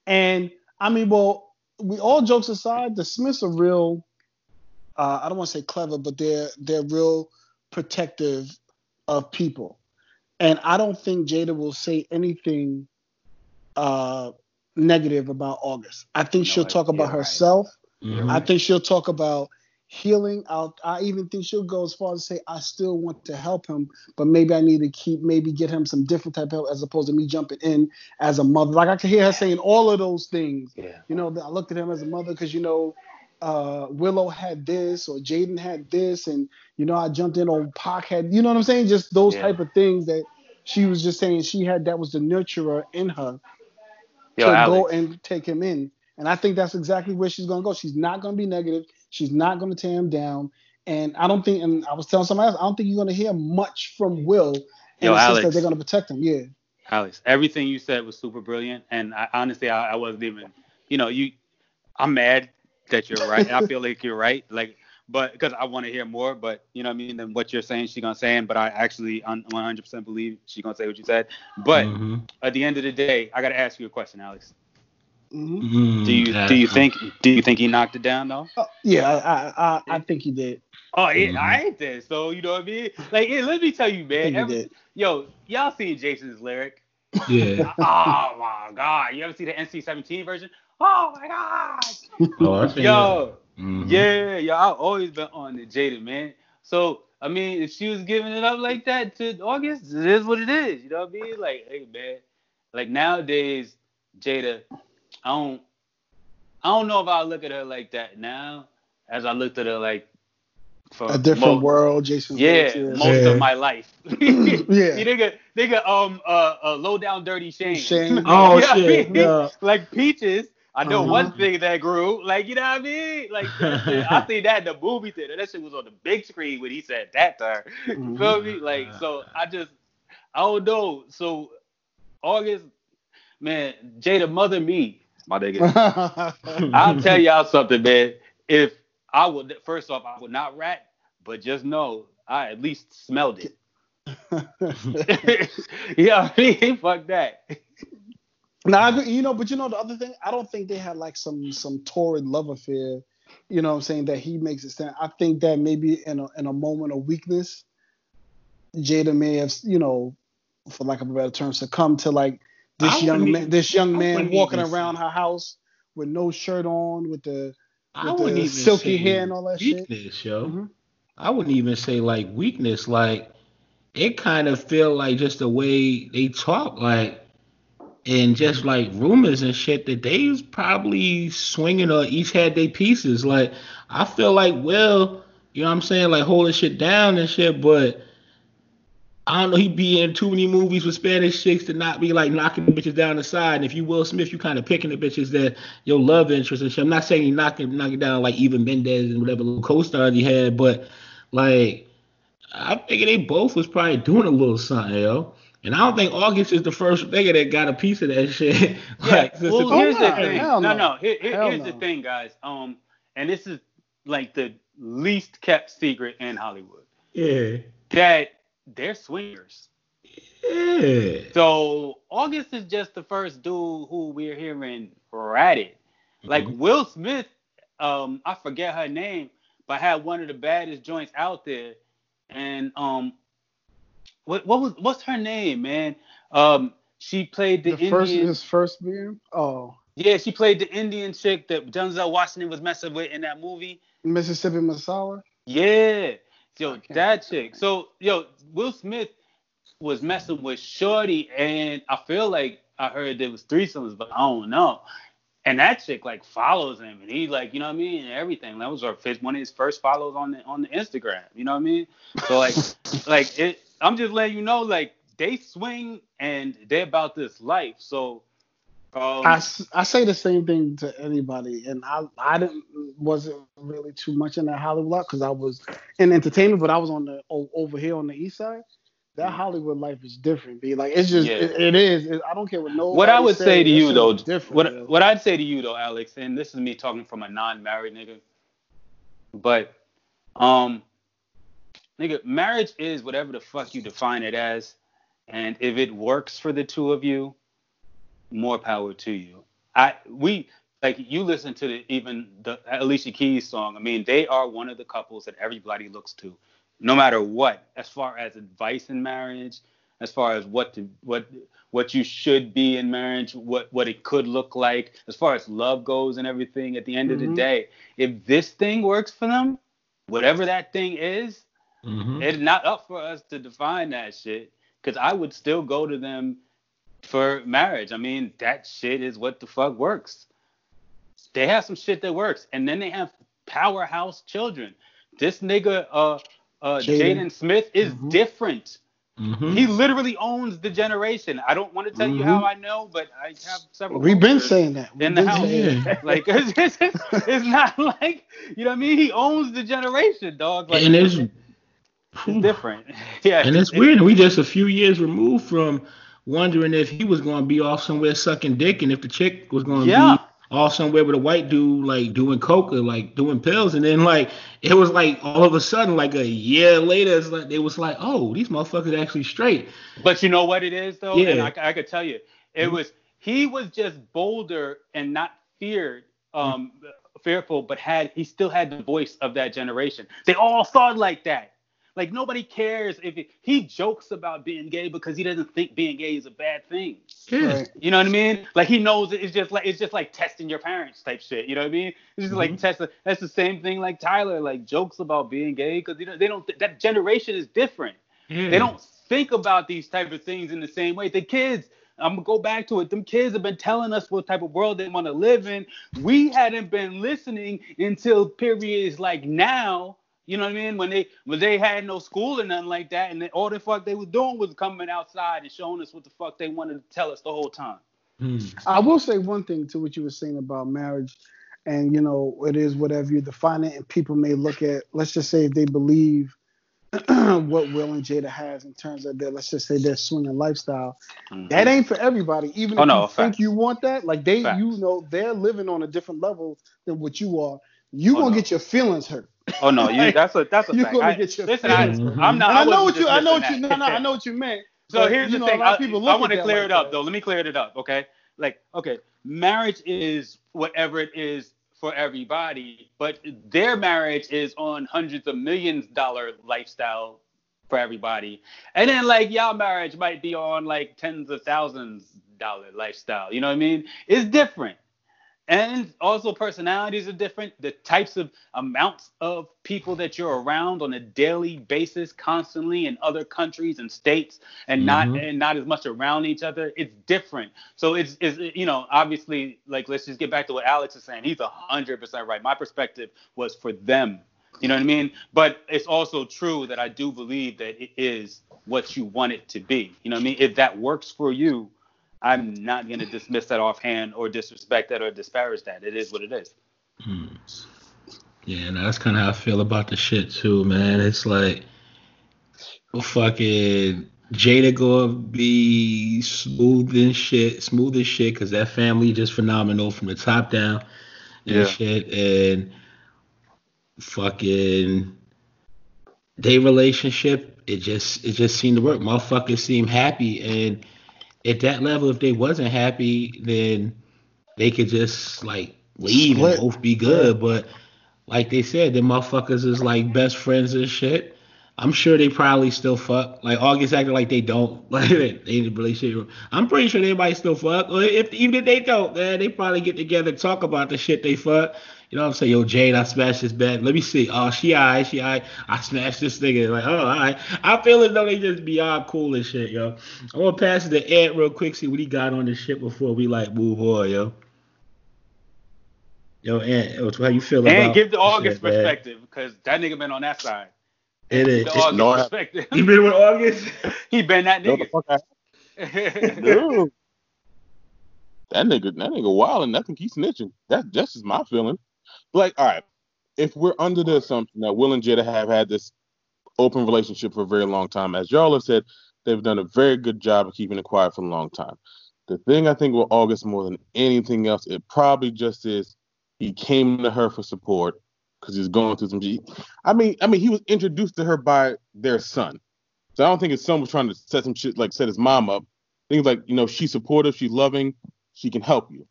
and I mean, well, we all jokes aside, the Smiths are real. Uh, I don't want to say clever, but they're they're real protective of people, and I don't think Jada will say anything uh, negative about August. I think No, she'll talk about you're right. herself. Mhm. I think she'll talk about healing out. I even think she'll go as far as to say, I still want to help him, but maybe I need to keep, maybe get him some different type of help as opposed to me jumping in as a mother. Like I can hear her saying all of those things. Yeah. You know, I looked at him as a mother because, you know, uh, Willow had this or Jaden had this, and, you know, I jumped in on Pac had, you know what I'm saying? Just those Yeah. type of things that she was just saying she had that was the nurturer in her Yo, to Alex. go and take him in. And I think that's exactly where she's going to go. She's not going to be negative. She's not going to tear him down. And I don't think, and I was telling somebody else, I don't think you're going to hear much from Will in Yo, the sense Alex. that they're going to protect him. Yeah. Alex, everything you said was super brilliant, and I, honestly, I, I wasn't even, you know, you, I'm mad that you're right. I feel like you're right, like, but because I want to hear more, but you know what I mean, than what you're saying, she's gonna say, but I actually un- 100% believe she's gonna say what you said. But Mhm. at the end of the day, I gotta ask you a question, Alex. Hmm Mhm. Do you Yeah. do you think do you think he knocked it down though? Uh, yeah, I, I, I, I think he did. Oh, yeah, Mhm. I ain't there. So you know what I mean? Like, yeah, let me tell you, man. think he every- did. yo, y'all seen Jason's lyric? Yeah. oh my god, you ever see the NC-17 version? Oh my god. Oh, I think Yo, Mhm. yeah, yo, I've always been on the Jada, man. So I mean, if she was giving it up like that to August, it is what it is. You know what I mean? Like, hey, man. Like nowadays, Jada, I don't, I don't know if I look at her like that now, as I looked at her like for A different mo- world, Jason. Yeah, Voorhees, most Yeah. of my life. Yeah. See, nigga, nigga, um, uh, uh, low down, dirty Shame. Shane. Oh You know what I shit. mean? Yeah. like peaches. I know Uh-huh. one thing that grew. Like, you know what I mean? Like, I seen that in the movie theater. That shit was on the big screen when he said that to her. You Mhm. feel me? Like, so I just, I don't know. So, August, man, Jada, mother me, my nigga. I'll tell y'all something, man. If I would, first off, I would not rat, but just know I at least smelled it. yeah, I mean, fuck that. Now, I agree. You know, but you know the other thing, I don't think they had like some some torrid love affair. You know what I'm saying? That he makes it stand. I think that maybe in a in a moment of weakness, Jada may have, you know, for lack of a better term, succumbed to like this young man this young man walking around her house with no shirt on, with the with the even silky hair and all that shit. weakness, yo. Mhm. I wouldn't even say like weakness. Like it kind of feel like just the way they talk, like and just like rumors and shit that they was probably swinging or each had their pieces. Like I feel like Will, you know what I'm saying, like holding shit down and shit, but. I don't know. He be in too many movies with Spanish chicks to not be like knocking the bitches down the side. And if you Will Smith, you kind of picking the bitches that your love interest and shit. I'm not saying he knocking knocking down like Eva Mendes and whatever little co-stars he had, but like I figure they both was probably doing a little something, yo. And I don't think August is the first nigga that got a piece of that shit. Yeah. like, since well, the- here's Oh, the no, thing. hell No, no. no. Here, here- Hell here's the thing, guys. Um, and this is like the least kept secret in Hollywood yeah, that they're swingers. yeah. So August is just the first dude who we're hearing ratted. Like Mhm. Will Smith, um, I forget her name, but had one of the baddest joints out there. And um, what what was what's her name, man? Um, she played the, The first his first being oh Yeah, she played the Indian chick that Denzel Washington was messing with in that movie. Mississippi Masala. Yeah, yo, that chick. So, yo, Will Smith was messing with Shorty, and I feel like I heard there was threesomes, but I don't know. And that chick like follows him, and he like, you know what I mean, and everything. That was our first, one of his first follows on the on the Instagram. You know what I mean? So like, like it. I'm just letting you know, like they swing and they're about this life. So, um, I, I say the same thing to anybody, and I I didn't wasn't really too much in that Hollywood because I was in entertainment, but I was on the over here on the east side. That Hollywood life is different. Be like it's just Yeah. it, it is. It- I don't care what no. what I would say to you though, different. what yo. what I'd say to you though, Alex, and this is me talking from a non-married nigga, but um, nigga, marriage is whatever the fuck you define it as, and if it works for the two of you, more power to you. I we like you listen to the even the Alicia Keys song. I mean, they are one of the couples that everybody looks to, no matter what, as far as advice in marriage, as far as what to what what you should be in marriage, what what it could look like, as far as love goes and everything. At the end mm-hmm. of the mm-hmm. day, if this thing works for them, whatever that thing is, mm-hmm. it's not up for us to define that shit. Because I would still go to them for marriage. I mean, that shit is what the fuck works. They have some shit that works, and then they have powerhouse children. This nigga, uh, uh, Jaden Smith is mm-hmm. different. Mm-hmm. He literally owns the generation. I don't want to tell mm-hmm. you how I know, but I have several. We've been saying that We've in the house. like it's, it's, it's, not like you know what I mean. He owns the generation, dog. Like, and it's, it's different. yeah. And it's, weird. We just a few years removed from wondering if he was going to be off somewhere sucking dick, and if the chick was going to yeah. be off somewhere with a white dude like doing coke or like doing pills, and then like it was like all of a sudden like a year later, it's like it was like oh these motherfuckers actually straight. But you know what it is though, yeah. and I, I could tell you, it mm-hmm. was he was just bolder and not feared, um, mm-hmm. fearful, but had he still had the voice of that generation. They all thought like that. Like nobody cares if it, he jokes about being gay because he doesn't think being gay is a bad thing. Yeah. You know what I mean? Like he knows it's just like it's just like testing your parents type shit. You know what I mean? It's just mm-hmm. like testing. That's the same thing like Tyler like jokes about being gay because you know they don't that generation is different. Yeah. They don't think about these type of things in the same way. The kids. I'm gonna go back to it. Them kids have been telling us what type of world they want to live in. We hadn't been listening until periods like now you know what I mean? When they when they had no school or nothing like that, and they, all the fuck they was doing was coming outside and showing us what the fuck they wanted to tell us the whole time. Hmm. I will say one thing to what you were saying about marriage, and you know it is whatever you define it, and people may look at. Let's just say if they believe what Will and Jada has in terms of their, let's just say their swinging lifestyle. Mm-hmm. That ain't for everybody. Even oh, if no, you think you want that, like they, you know, they're living on a different level than what you are. You oh, gonna no. get your feelings hurt. Oh no, you that's a that's a you gonna I, get your listen, I, am not. I, I know what you. I know what you. No, no, I know what you meant. So but, here's the know, thing. I, I want to clear like it up that. though. Let me clear it up, okay? Like, okay, marriage is whatever it is for everybody, but their marriage is on hundreds of millions dollar lifestyle for everybody. And then like y'all marriage might be on like tens of thousands dollar lifestyle. You know what I mean? It's different and also personalities are different. The types of amounts of people that you're around on a daily basis constantly in other countries and states and mm-hmm. not and not as much around each other it's different. So it's, it's you know obviously like let's just get back to what alex is saying. He's 100% right. My perspective was for them. You know what i mean? But it's also true that i do believe that it is what you want it to be. You know what i mean? If that works for you I'm not going to dismiss that offhand or disrespect that or disparage that. It is what it is. Hmm. Yeah, and that's kind of how I feel about the shit too, man. It's like, well, fucking Jada gonna be smooth and shit, smooth as shit, cause that family just phenomenal from the top down and yeah. shit, and fucking their relationship, it just it just seemed to work. Motherfuckers seem happy and at that level, if they wasn't happy, then they could just like leave Split. and both be good. But like they said, the motherfuckers is like best friends and shit. I'm sure they probably still fuck. Like August acted like they don't. Like they in a relationship. I'm pretty sure they might still fuck. Or if even if they don't, man, they probably get together talk about the shit they fuck. You know what I'm saying? Yo, Jade, I smashed this bed. Let me see. Oh, she alright, she alright. I smashed this nigga. Like, oh, alright. I feel as though they just beyond cool and shit, yo. I'm gonna pass it to Ed real quick, see what he got on this shit before we like move on, yo. Yo, Ant, how you feel and about? And give the August shit, perspective because that nigga been on that side. It is. The August no, perspective. He been with August. he been that nigga. Dude. That nigga, that nigga wild and nothing keeps he's snitching. That that's just my feeling like, all right, if we're under the assumption that Will and Jada have had this open relationship for a very long time, as y'all have said, they've done a very good job of keeping it quiet for a long time. The thing I think with August more than anything else, it probably just is he came to her for support because he's going through some. I mean, I mean, he was introduced to her by their son, so I don't think his son was trying to set some shit like set his mom up. Things like you know she's supportive, she's loving, she can help you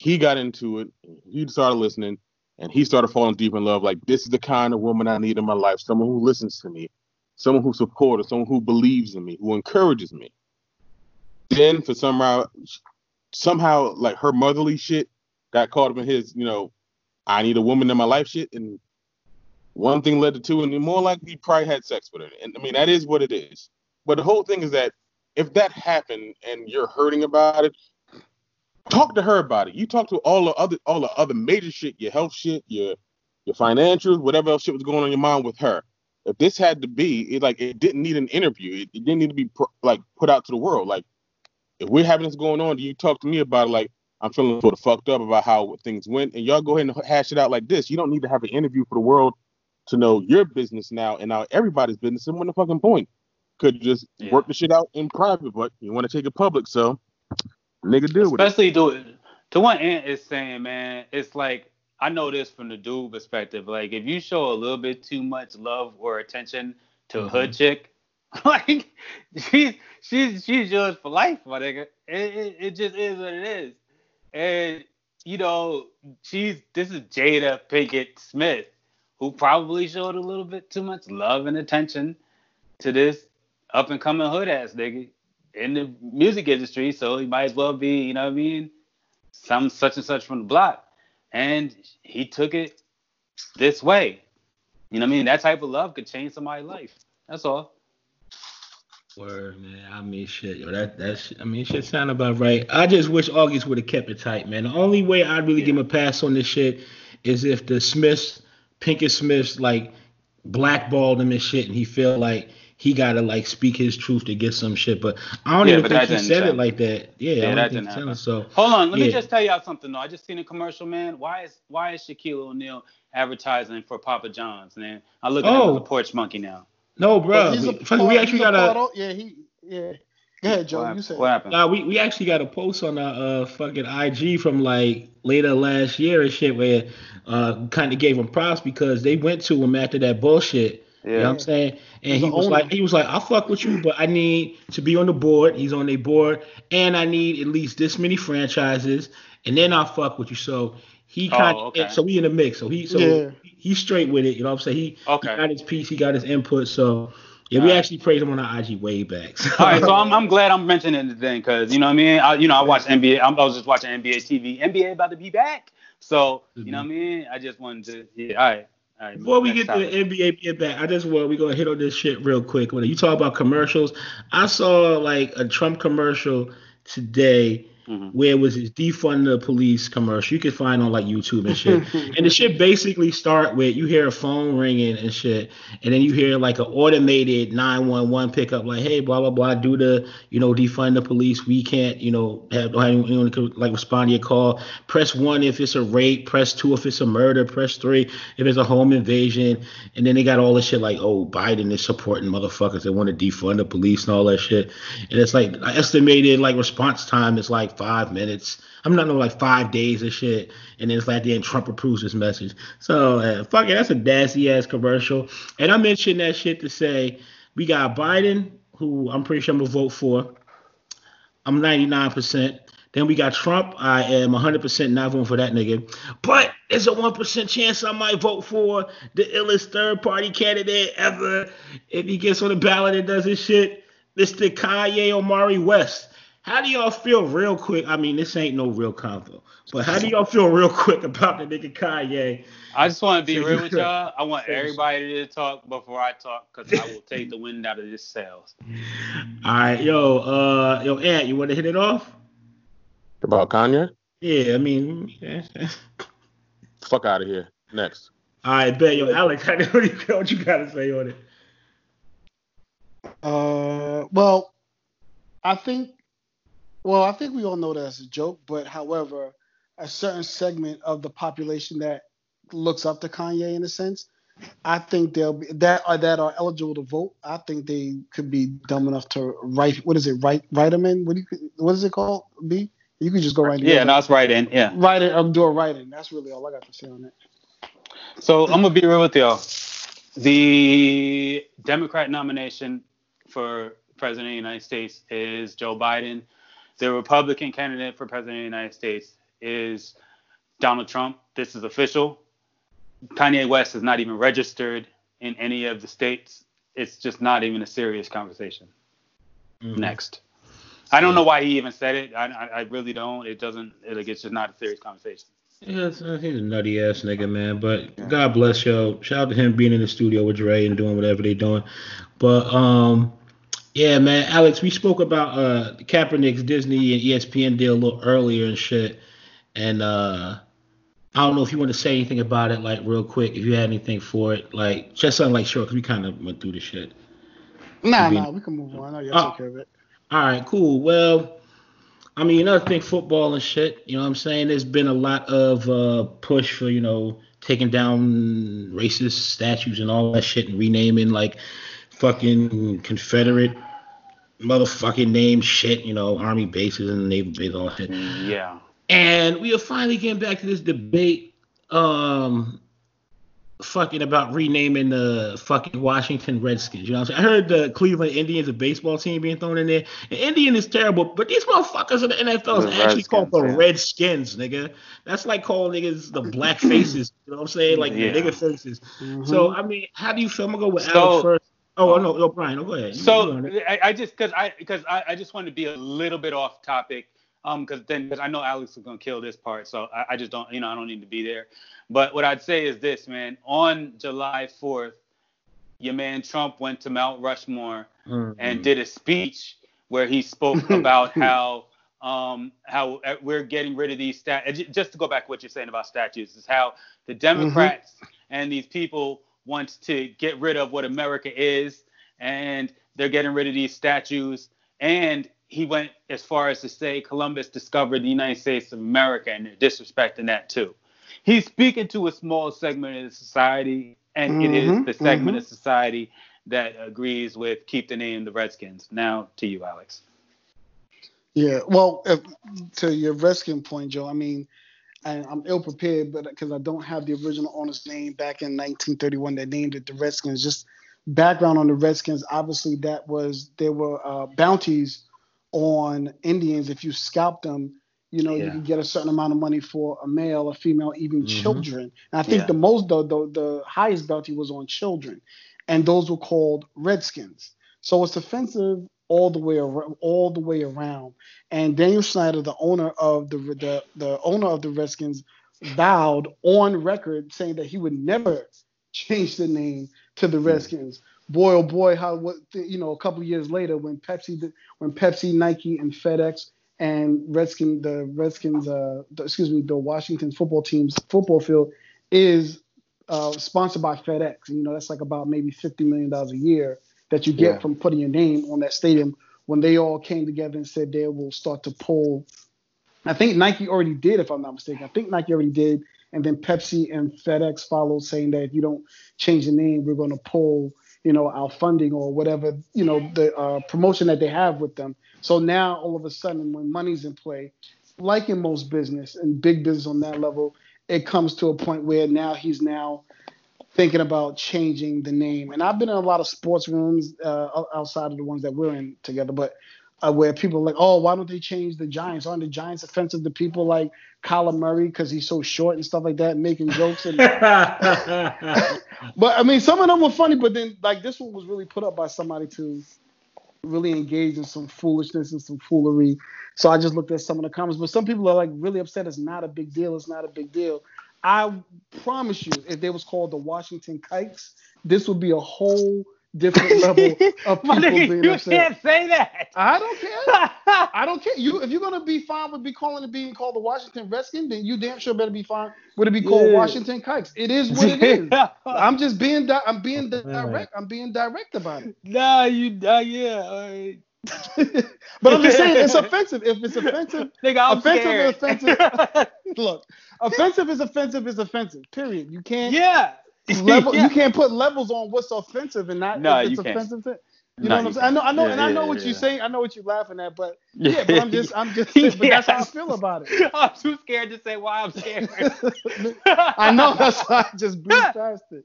he got into it. He started listening, and he started falling deep in love. Like this is the kind of woman I need in my life, someone who listens to me, someone who supports, someone who believes in me, who encourages me. Then for somehow, somehow like her motherly shit got caught up in his, you know, I need a woman in my life shit, and one thing led to two, and more likely he probably had sex with her. And I mean that is what it is. But the whole thing is that if that happened and you're hurting about it, talk to her about it. You talk to all the other all the other major shit, your health shit, your your financials, whatever else shit was going on in your mind with her. If this had to be, it like it didn't need an interview. It, it didn't need to be pro- like put out to the world. Like if we're having this going on, do you talk to me about it? Like I'm feeling sort of fucked up about how things went, and y'all go ahead and hash it out like this. You don't need to have an interview for the world to know your business now and now everybody's business. And what the fucking point? Could just Yeah. work the shit out in private, but you want to take it public, so nigga deal with it. Especially to to what Ant is saying, man, it's like I know this from the dude perspective. Like if you show a little bit too much love or attention to a hood mm-hmm. chick, like she's she's she's yours for life, my nigga. It, it it just is what it is. And you know, she's this is Jada Pinkett Smith, who probably showed a little bit too much love and attention to this up and coming hood ass nigga in the music industry, so he might as well be, you know what I mean, some such and such from the block. And he took it this way. You know what I mean? That type of love could change somebody's life. That's all. Word, man. I mean, shit, yo, that that's. I mean, shit sound about right. I just wish August would have kept it tight, man. The only way I'd really give him a pass on this shit is if the Smiths, Pinkett Smiths, like blackballed him and shit, and he feel like he gotta like speak his truth to get some shit. But I don't Yeah, even think he didn't said it like that. Yeah, Yeah, I don't that think didn't happen. it, So Hold on, let me just tell y'all something though. I just seen a commercial, man. Why is why is Shaquille O'Neal advertising for Papa John's, man? I look at him Oh. as a porch monkey now. no, But bro, he's we, fuck, part- we actually he's a got a. yeah, he yeah. Go ahead, Joe. what, You said what happened? Nah, we, we actually got a post on our uh, fucking IG from like later last year and shit where uh kind of gave him props because they went to him after that bullshit. You know what Yeah. I'm saying? And He's he was like, he was like, I fuck with you, but I need to be on the board. He's on their board, and I need at least this many franchises, and then I'll fuck with you. So he Oh, kind of, okay. so we in the mix. So he, so Yeah. he's straight with it. You know what I'm saying? He, Okay. he got his piece, he got his input. So yeah, we actually praised him on our IG way back. So. All right, so I'm, I'm glad I'm mentioning the thing because you know what I mean. I, you know, I watch NBA. I'm, I was just watching NBA TV. NBA about to be back, so you know what I mean. I just wanted to. Yeah, all right, right. Before we get to the NBA get back, I just want we gonna hit on this shit real quick. When you talk about commercials, I saw like a Trump commercial today Mhm. where was his defund the police commercial. You can find on like YouTube and shit. and the shit basically start with you hear a phone ringing and shit, and then you hear like an automated 911 pickup, like, hey, blah blah blah, do the you know defund the police. We can't you know have have anyone to like respond to your call. Press one if it's a rape. Press two if it's a murder. Press three if it's a home invasion. And then they got all this shit like, oh, Biden is supporting motherfuckers that want to defund the police and all that shit. And it's like estimated like response time is like five minutes. I'm not know like five days of shit. And then it's like at the end Trump approves this message. So uh, fuck it, that's a dassy ass commercial. And I mentioned that shit to say we got Biden, who I'm pretty sure I'm gonna vote for. I'm 99%. Then we got Trump. I am 100% not voting for that nigga. But there's a 1% chance I might vote for the illest third party candidate ever if he gets on the ballot and does his shit. Mr. Kanye Omari West. How do y'all feel real quick? I mean, this ain't no real convo, but how do y'all feel real quick about the nigga Kanye? I just want to be real with y'all. I want everybody to talk before I talk because I will take the wind out of this sails. All right, yo, uh, yo, Ant, you want to hit it off? About Kanye? Yeah, I mean, yeah. Fuck out of here. Next. all right, bet, yo, Alex, what do you, what you gotta say on it? Uh, well, I think, well, I think we all know that's a joke, but however, a certain segment of the population that looks up to Kanye in a sense, I think they'll be that are that are eligible to vote. I think they could be dumb enough to write. What is it? Write write them in. What do you? What is it called? B. You could just go right. Yeah, no, that's right in. Yeah. Write it. I'm doing writing. That's really all I got to say on that. So I'm gonna be real with y'all. The Democrat nomination for president of the United States is Joe Biden. The Republican candidate for president of the United States is Donald Trump. This is official. Kanye West is not even registered in any of the states it's just not even a serious conversation. Mhm. Next. I don't know why he even said it. I, I, I really don't. It doesn't. It, like, it's just not a serious conversation. Yeah, he's a nutty ass nigga, man. But Yeah. God bless yo. Shout out to him being in the studio with Dre and doing whatever they doing. But um, yeah, man, Alex, we spoke about uh Kaepernick's Disney and ESPN deal a little earlier and shit. And uh, I don't know if you want to say anything about it, like real quick, if you had anything for it, like just something like short, because we kind of went through the shit. Nah, I mean- nah, we can move on. I know Oh. take care of it. All right, cool. Well, I mean, another thing, football and shit. You know what I'm saying? There's been a lot of uh, push for, you know, taking down racist statues and all that shit and renaming like fucking Confederate motherfucking name shit, you know, army bases and naval bases, all that shit. Yeah. And we are finally getting back to this debate, um, fucking about renaming the fucking Washington Redskins. You know what I'm saying? I heard the Cleveland Indians, a baseball team, being thrown in there. And Indian is terrible, but these motherfuckers in the NFL is actually called the Redskins, yeah. Redskins, nigga. That's like calling niggas the black faces. You know what I'm saying? Like Yeah. the nigga faces. Mhm. So I mean, how do you feel? I'm gonna go with So- Alex first. Oh no, no, Brian, no, go ahead. So. I, I just because I because I, I just want to be a little bit off topic, um, because then because I know Alex is gonna kill this part, so I, I just don't you know I don't need to be there. But what I'd say is this, man. On July 4th, your man Trump went to Mount Rushmore Mhm. and did a speech where he spoke about how um how uh, we're getting rid of these stat uh, just to go back to what you're saying about statues is how the Democrats and these people want to get rid of what America is and they're getting rid of these statues and he went as far as to say Columbus discovered the United States of America and they're disrespecting that too. He's speaking to a small segment of the society and it is Mhm, the segment mhm. of society that agrees with keep the name the Redskins. Now to you, Alex. Yeah, well, if, to your Redskin point, Joe. I mean, I, I'm ill prepared, but because I don't have the original owner's name back in 1931 that named it the Redskins. Just background on the Redskins. Obviously, that was there were uh, bounties on Indians if you scalped them. You know, you Yeah. could get a certain amount of money for a male, a female, even Mhm. children. And I think Yeah. the most, the, the the highest bounty was on children, and those were called Redskins. So it's offensive all the way around, all the way around. And Daniel Snyder, the owner of the the, the owner of the Redskins, vowed on record saying that he would never change the name to the Redskins. Boy, oh boy, how what you know? A couple years later, when Pepsi, when Pepsi, Nike, and FedEx and Redskin, the Redskins, uh, the, excuse me, the Washington football team's football field is uh, sponsored by FedEx. You know, that's like about maybe fifty million dollars a year that you get Yeah. from putting your name on that stadium. When they all came together and said they will start to pull, I think Nike already did, if I'm not mistaken. I think Nike already did, and then Pepsi and FedEx followed, saying that if you don't change the name, we're going to pull, you know, our funding or whatever, you know, the uh, promotion that they have with them. So now all of a sudden, when money's in play, like in most business and big business on that level, it comes to a point where now he's now thinking about changing the name. And I've been in a lot of sports rooms uh, outside of the ones that we're in together, but uh, where people are like, oh, why don't they change the Giants? Aren't the Giants offensive to people like Kyler Murray because he's so short and stuff like that, making jokes? And but I mean, some of them were funny, but then like this one was really put up by somebody to really engage in some foolishness and some foolery. So I just looked at some of the comments, but some people are like really upset. It's not a big deal. It's not a big deal. I promise you, if they was called the Washington Kikes, this would be a whole different level of people nigga, being you upset. can't say that. I don't care. I don't care. You if you're gonna be fine with be calling it being called the Washington Redskins, then you damn sure better be fine with it be called Yeah. Washington Kikes. It is what it is. I'm just being di- I'm being direct. I'm being direct about it. nah, you, uh, yeah. All right. but I'm just saying it's offensive. If it's offensive, Nigga, I'm Offensive scared. is offensive. look, offensive is offensive is offensive. Period. You can't yeah. level. Yeah. You can't put levels on what's offensive and not No, if it's you can't. you No, know what I'm saying? I know, I know, can't. and I know yeah, what yeah. you're saying. I know what you're laughing at, but yeah, but I'm just, I'm just, but that's how I feel about it. I'm too scared to say why I'm scared. I know that's why I just breezed past it.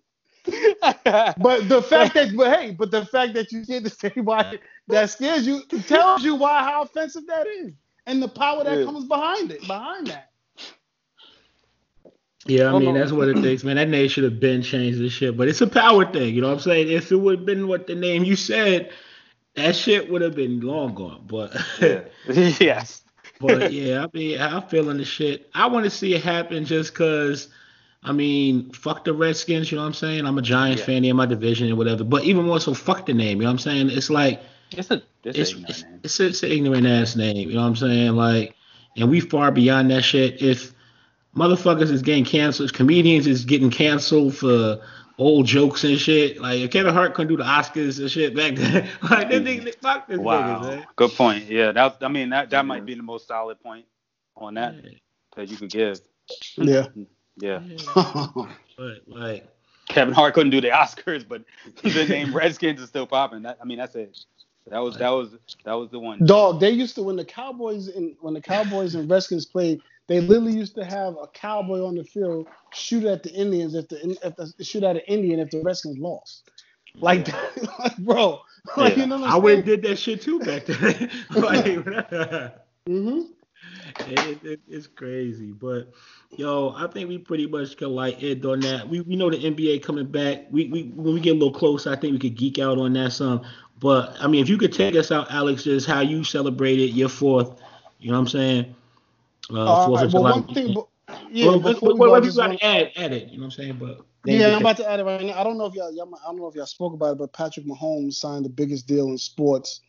But the fact that, but hey, but the fact that you get to say why that scares you it tells you why how offensive that is, and the power that Yeah. comes behind it, behind that. Yeah, I mean no. that's what it takes, man. That name should have been changed and shit, but it's a power thing, you know what I'm saying? If it would have been what the name you said, that shit would have been long gone. But Yeah. yes. but yeah, I mean I'm feeling the shit. I want to see it happen just cause I mean, fuck the Redskins, you know what I'm saying? I'm a Giants Yeah. fan in my division and whatever. But even more so, fuck the name, you know what I'm saying? It's like It's a it's, it's ignorant it's, it's, it's an ignorant ass name. You know what I'm saying? Like, and we far beyond that shit. If motherfuckers is getting canceled, comedians is getting canceled for old jokes and shit. Like, if Kevin Hart couldn't do the Oscars and shit back then, like, this nigga, mm. fuck this Wow. niggas, man. Good point. Yeah, that I mean that that might be the most solid point on that that you could give. Yeah. Yeah. But like, Kevin Hart couldn't do the Oscars, but the name Redskins is still popping. That, I mean, that's it. That was that was that was the one. Dog, they used to when the Cowboys and when the Cowboys and Redskins played, they literally used to have a cowboy on the field shoot at the Indians if the, if the shoot at an Indian if the Redskins lost. Like, like bro, like Yeah. you know what I I'm went and did that shit too back then. like, hmm it, it, it's crazy, but yo, I think we pretty much can like end on that. We we know the NBA coming back. We we when we get a little closer, I think we could geek out on that some. But I mean, if you could take us out, Alex, just how you celebrated your fourth. You know what I'm saying? Uh, Fourth right, of July. one thing, but, yeah, well, what, what you just got want- to add? Add it. You know what I'm saying? But Yeah, I'm about to add it right now. I don't know if y'all, y'all I don't know if y'all spoke about it, but Patrick Mahomes signed the biggest deal in sports.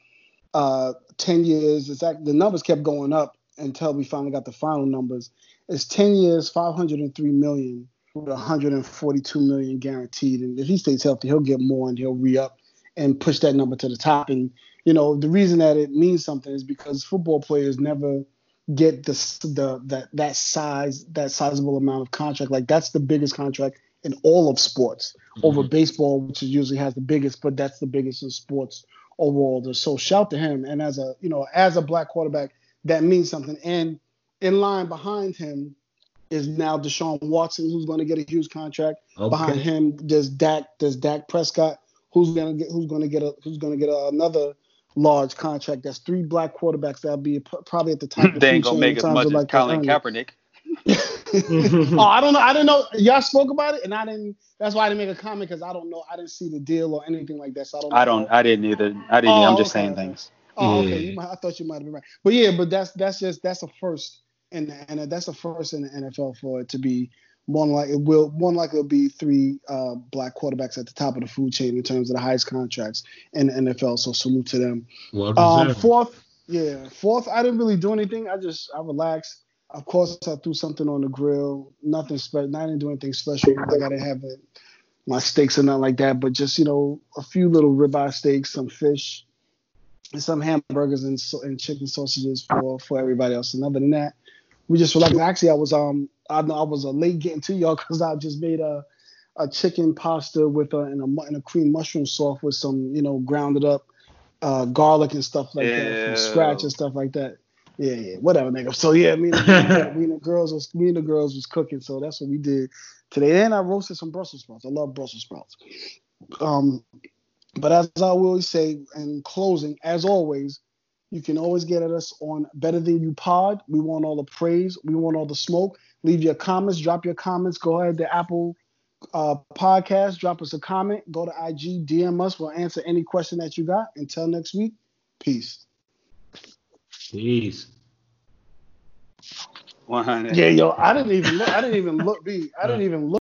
Uh, ten years. It's act, the numbers kept going up until we finally got the final numbers. It's ten years, 503 million with 142 million guaranteed. And if he stays healthy, he'll get more and he'll re up and push that number to the top. And you know the reason that it means something is because football players never get the the that that size that sizable amount of contract. Like that's the biggest contract in all of sports mm-hmm. over baseball, which is usually has the biggest, but that's the biggest in sports overall. So shout to him. And as a you know as a black quarterback, that means something. And in line behind him is now Deshaun Watson, who's going to get a huge contract. Behind him, there's Dak, there's Dak Prescott, who's gonna get who's gonna get a who's gonna get a, another large contract. That's three black quarterbacks that'll be probably at the top. of the They ain't gonna make as much as like, Colin. Kaepernick. oh, I don't know. I didn't know. Y'all spoke about it, and I didn't. That's why I didn't make a comment because I don't know. I didn't see the deal or anything like that. So I don't. Know I don't. I didn't either. I didn't. Oh, I'm just okay, saying things. Oh, okay. Oh, yeah. Might, I thought you might have been right. But yeah, but that's that's just that's a first, and and that's a first in the NFL for it to be more like it will more likely it'll be three uh, black quarterbacks at the top of the food chain in terms of the highest contracts in the NFL. So salute to them. Um, fourth, yeah, fourth. I didn't really do anything. I just I relaxed. Of course, I threw something on the grill. Nothing special. I didn't do anything special. Like I didn't have my steaks or nothing like that. But just you know, a few little ribeye steaks, some fish, and some hamburgers and, and chicken sausages for for everybody else. And other than that, we just relaxed. Actually, I was um I know I was uh, late getting to y'all because I just made a a chicken pasta with a and a, and a cream mushroom sauce with some you know grounded up uh, garlic and stuff like that from scratch and stuff like that. Yeah, yeah, whatever, nigga. So yeah, me and, the, me and the girls was me and the girls was cooking, so that's what we did today. And I roasted some Brussels sprouts. I love Brussels sprouts. Um, but as I will always say in closing, as always, you can always get at us on Better Than You Pod. We want all the praise. We want all the smoke. Leave your comments. Drop your comments. Go ahead to Apple uh, Podcast. Drop us a comment. Go to IG. DM us. We'll answer any question that you got. Until next week. Peace. Peace. 100. Yeah, yo, I didn't even look. I didn't even look. B. I didn't even look.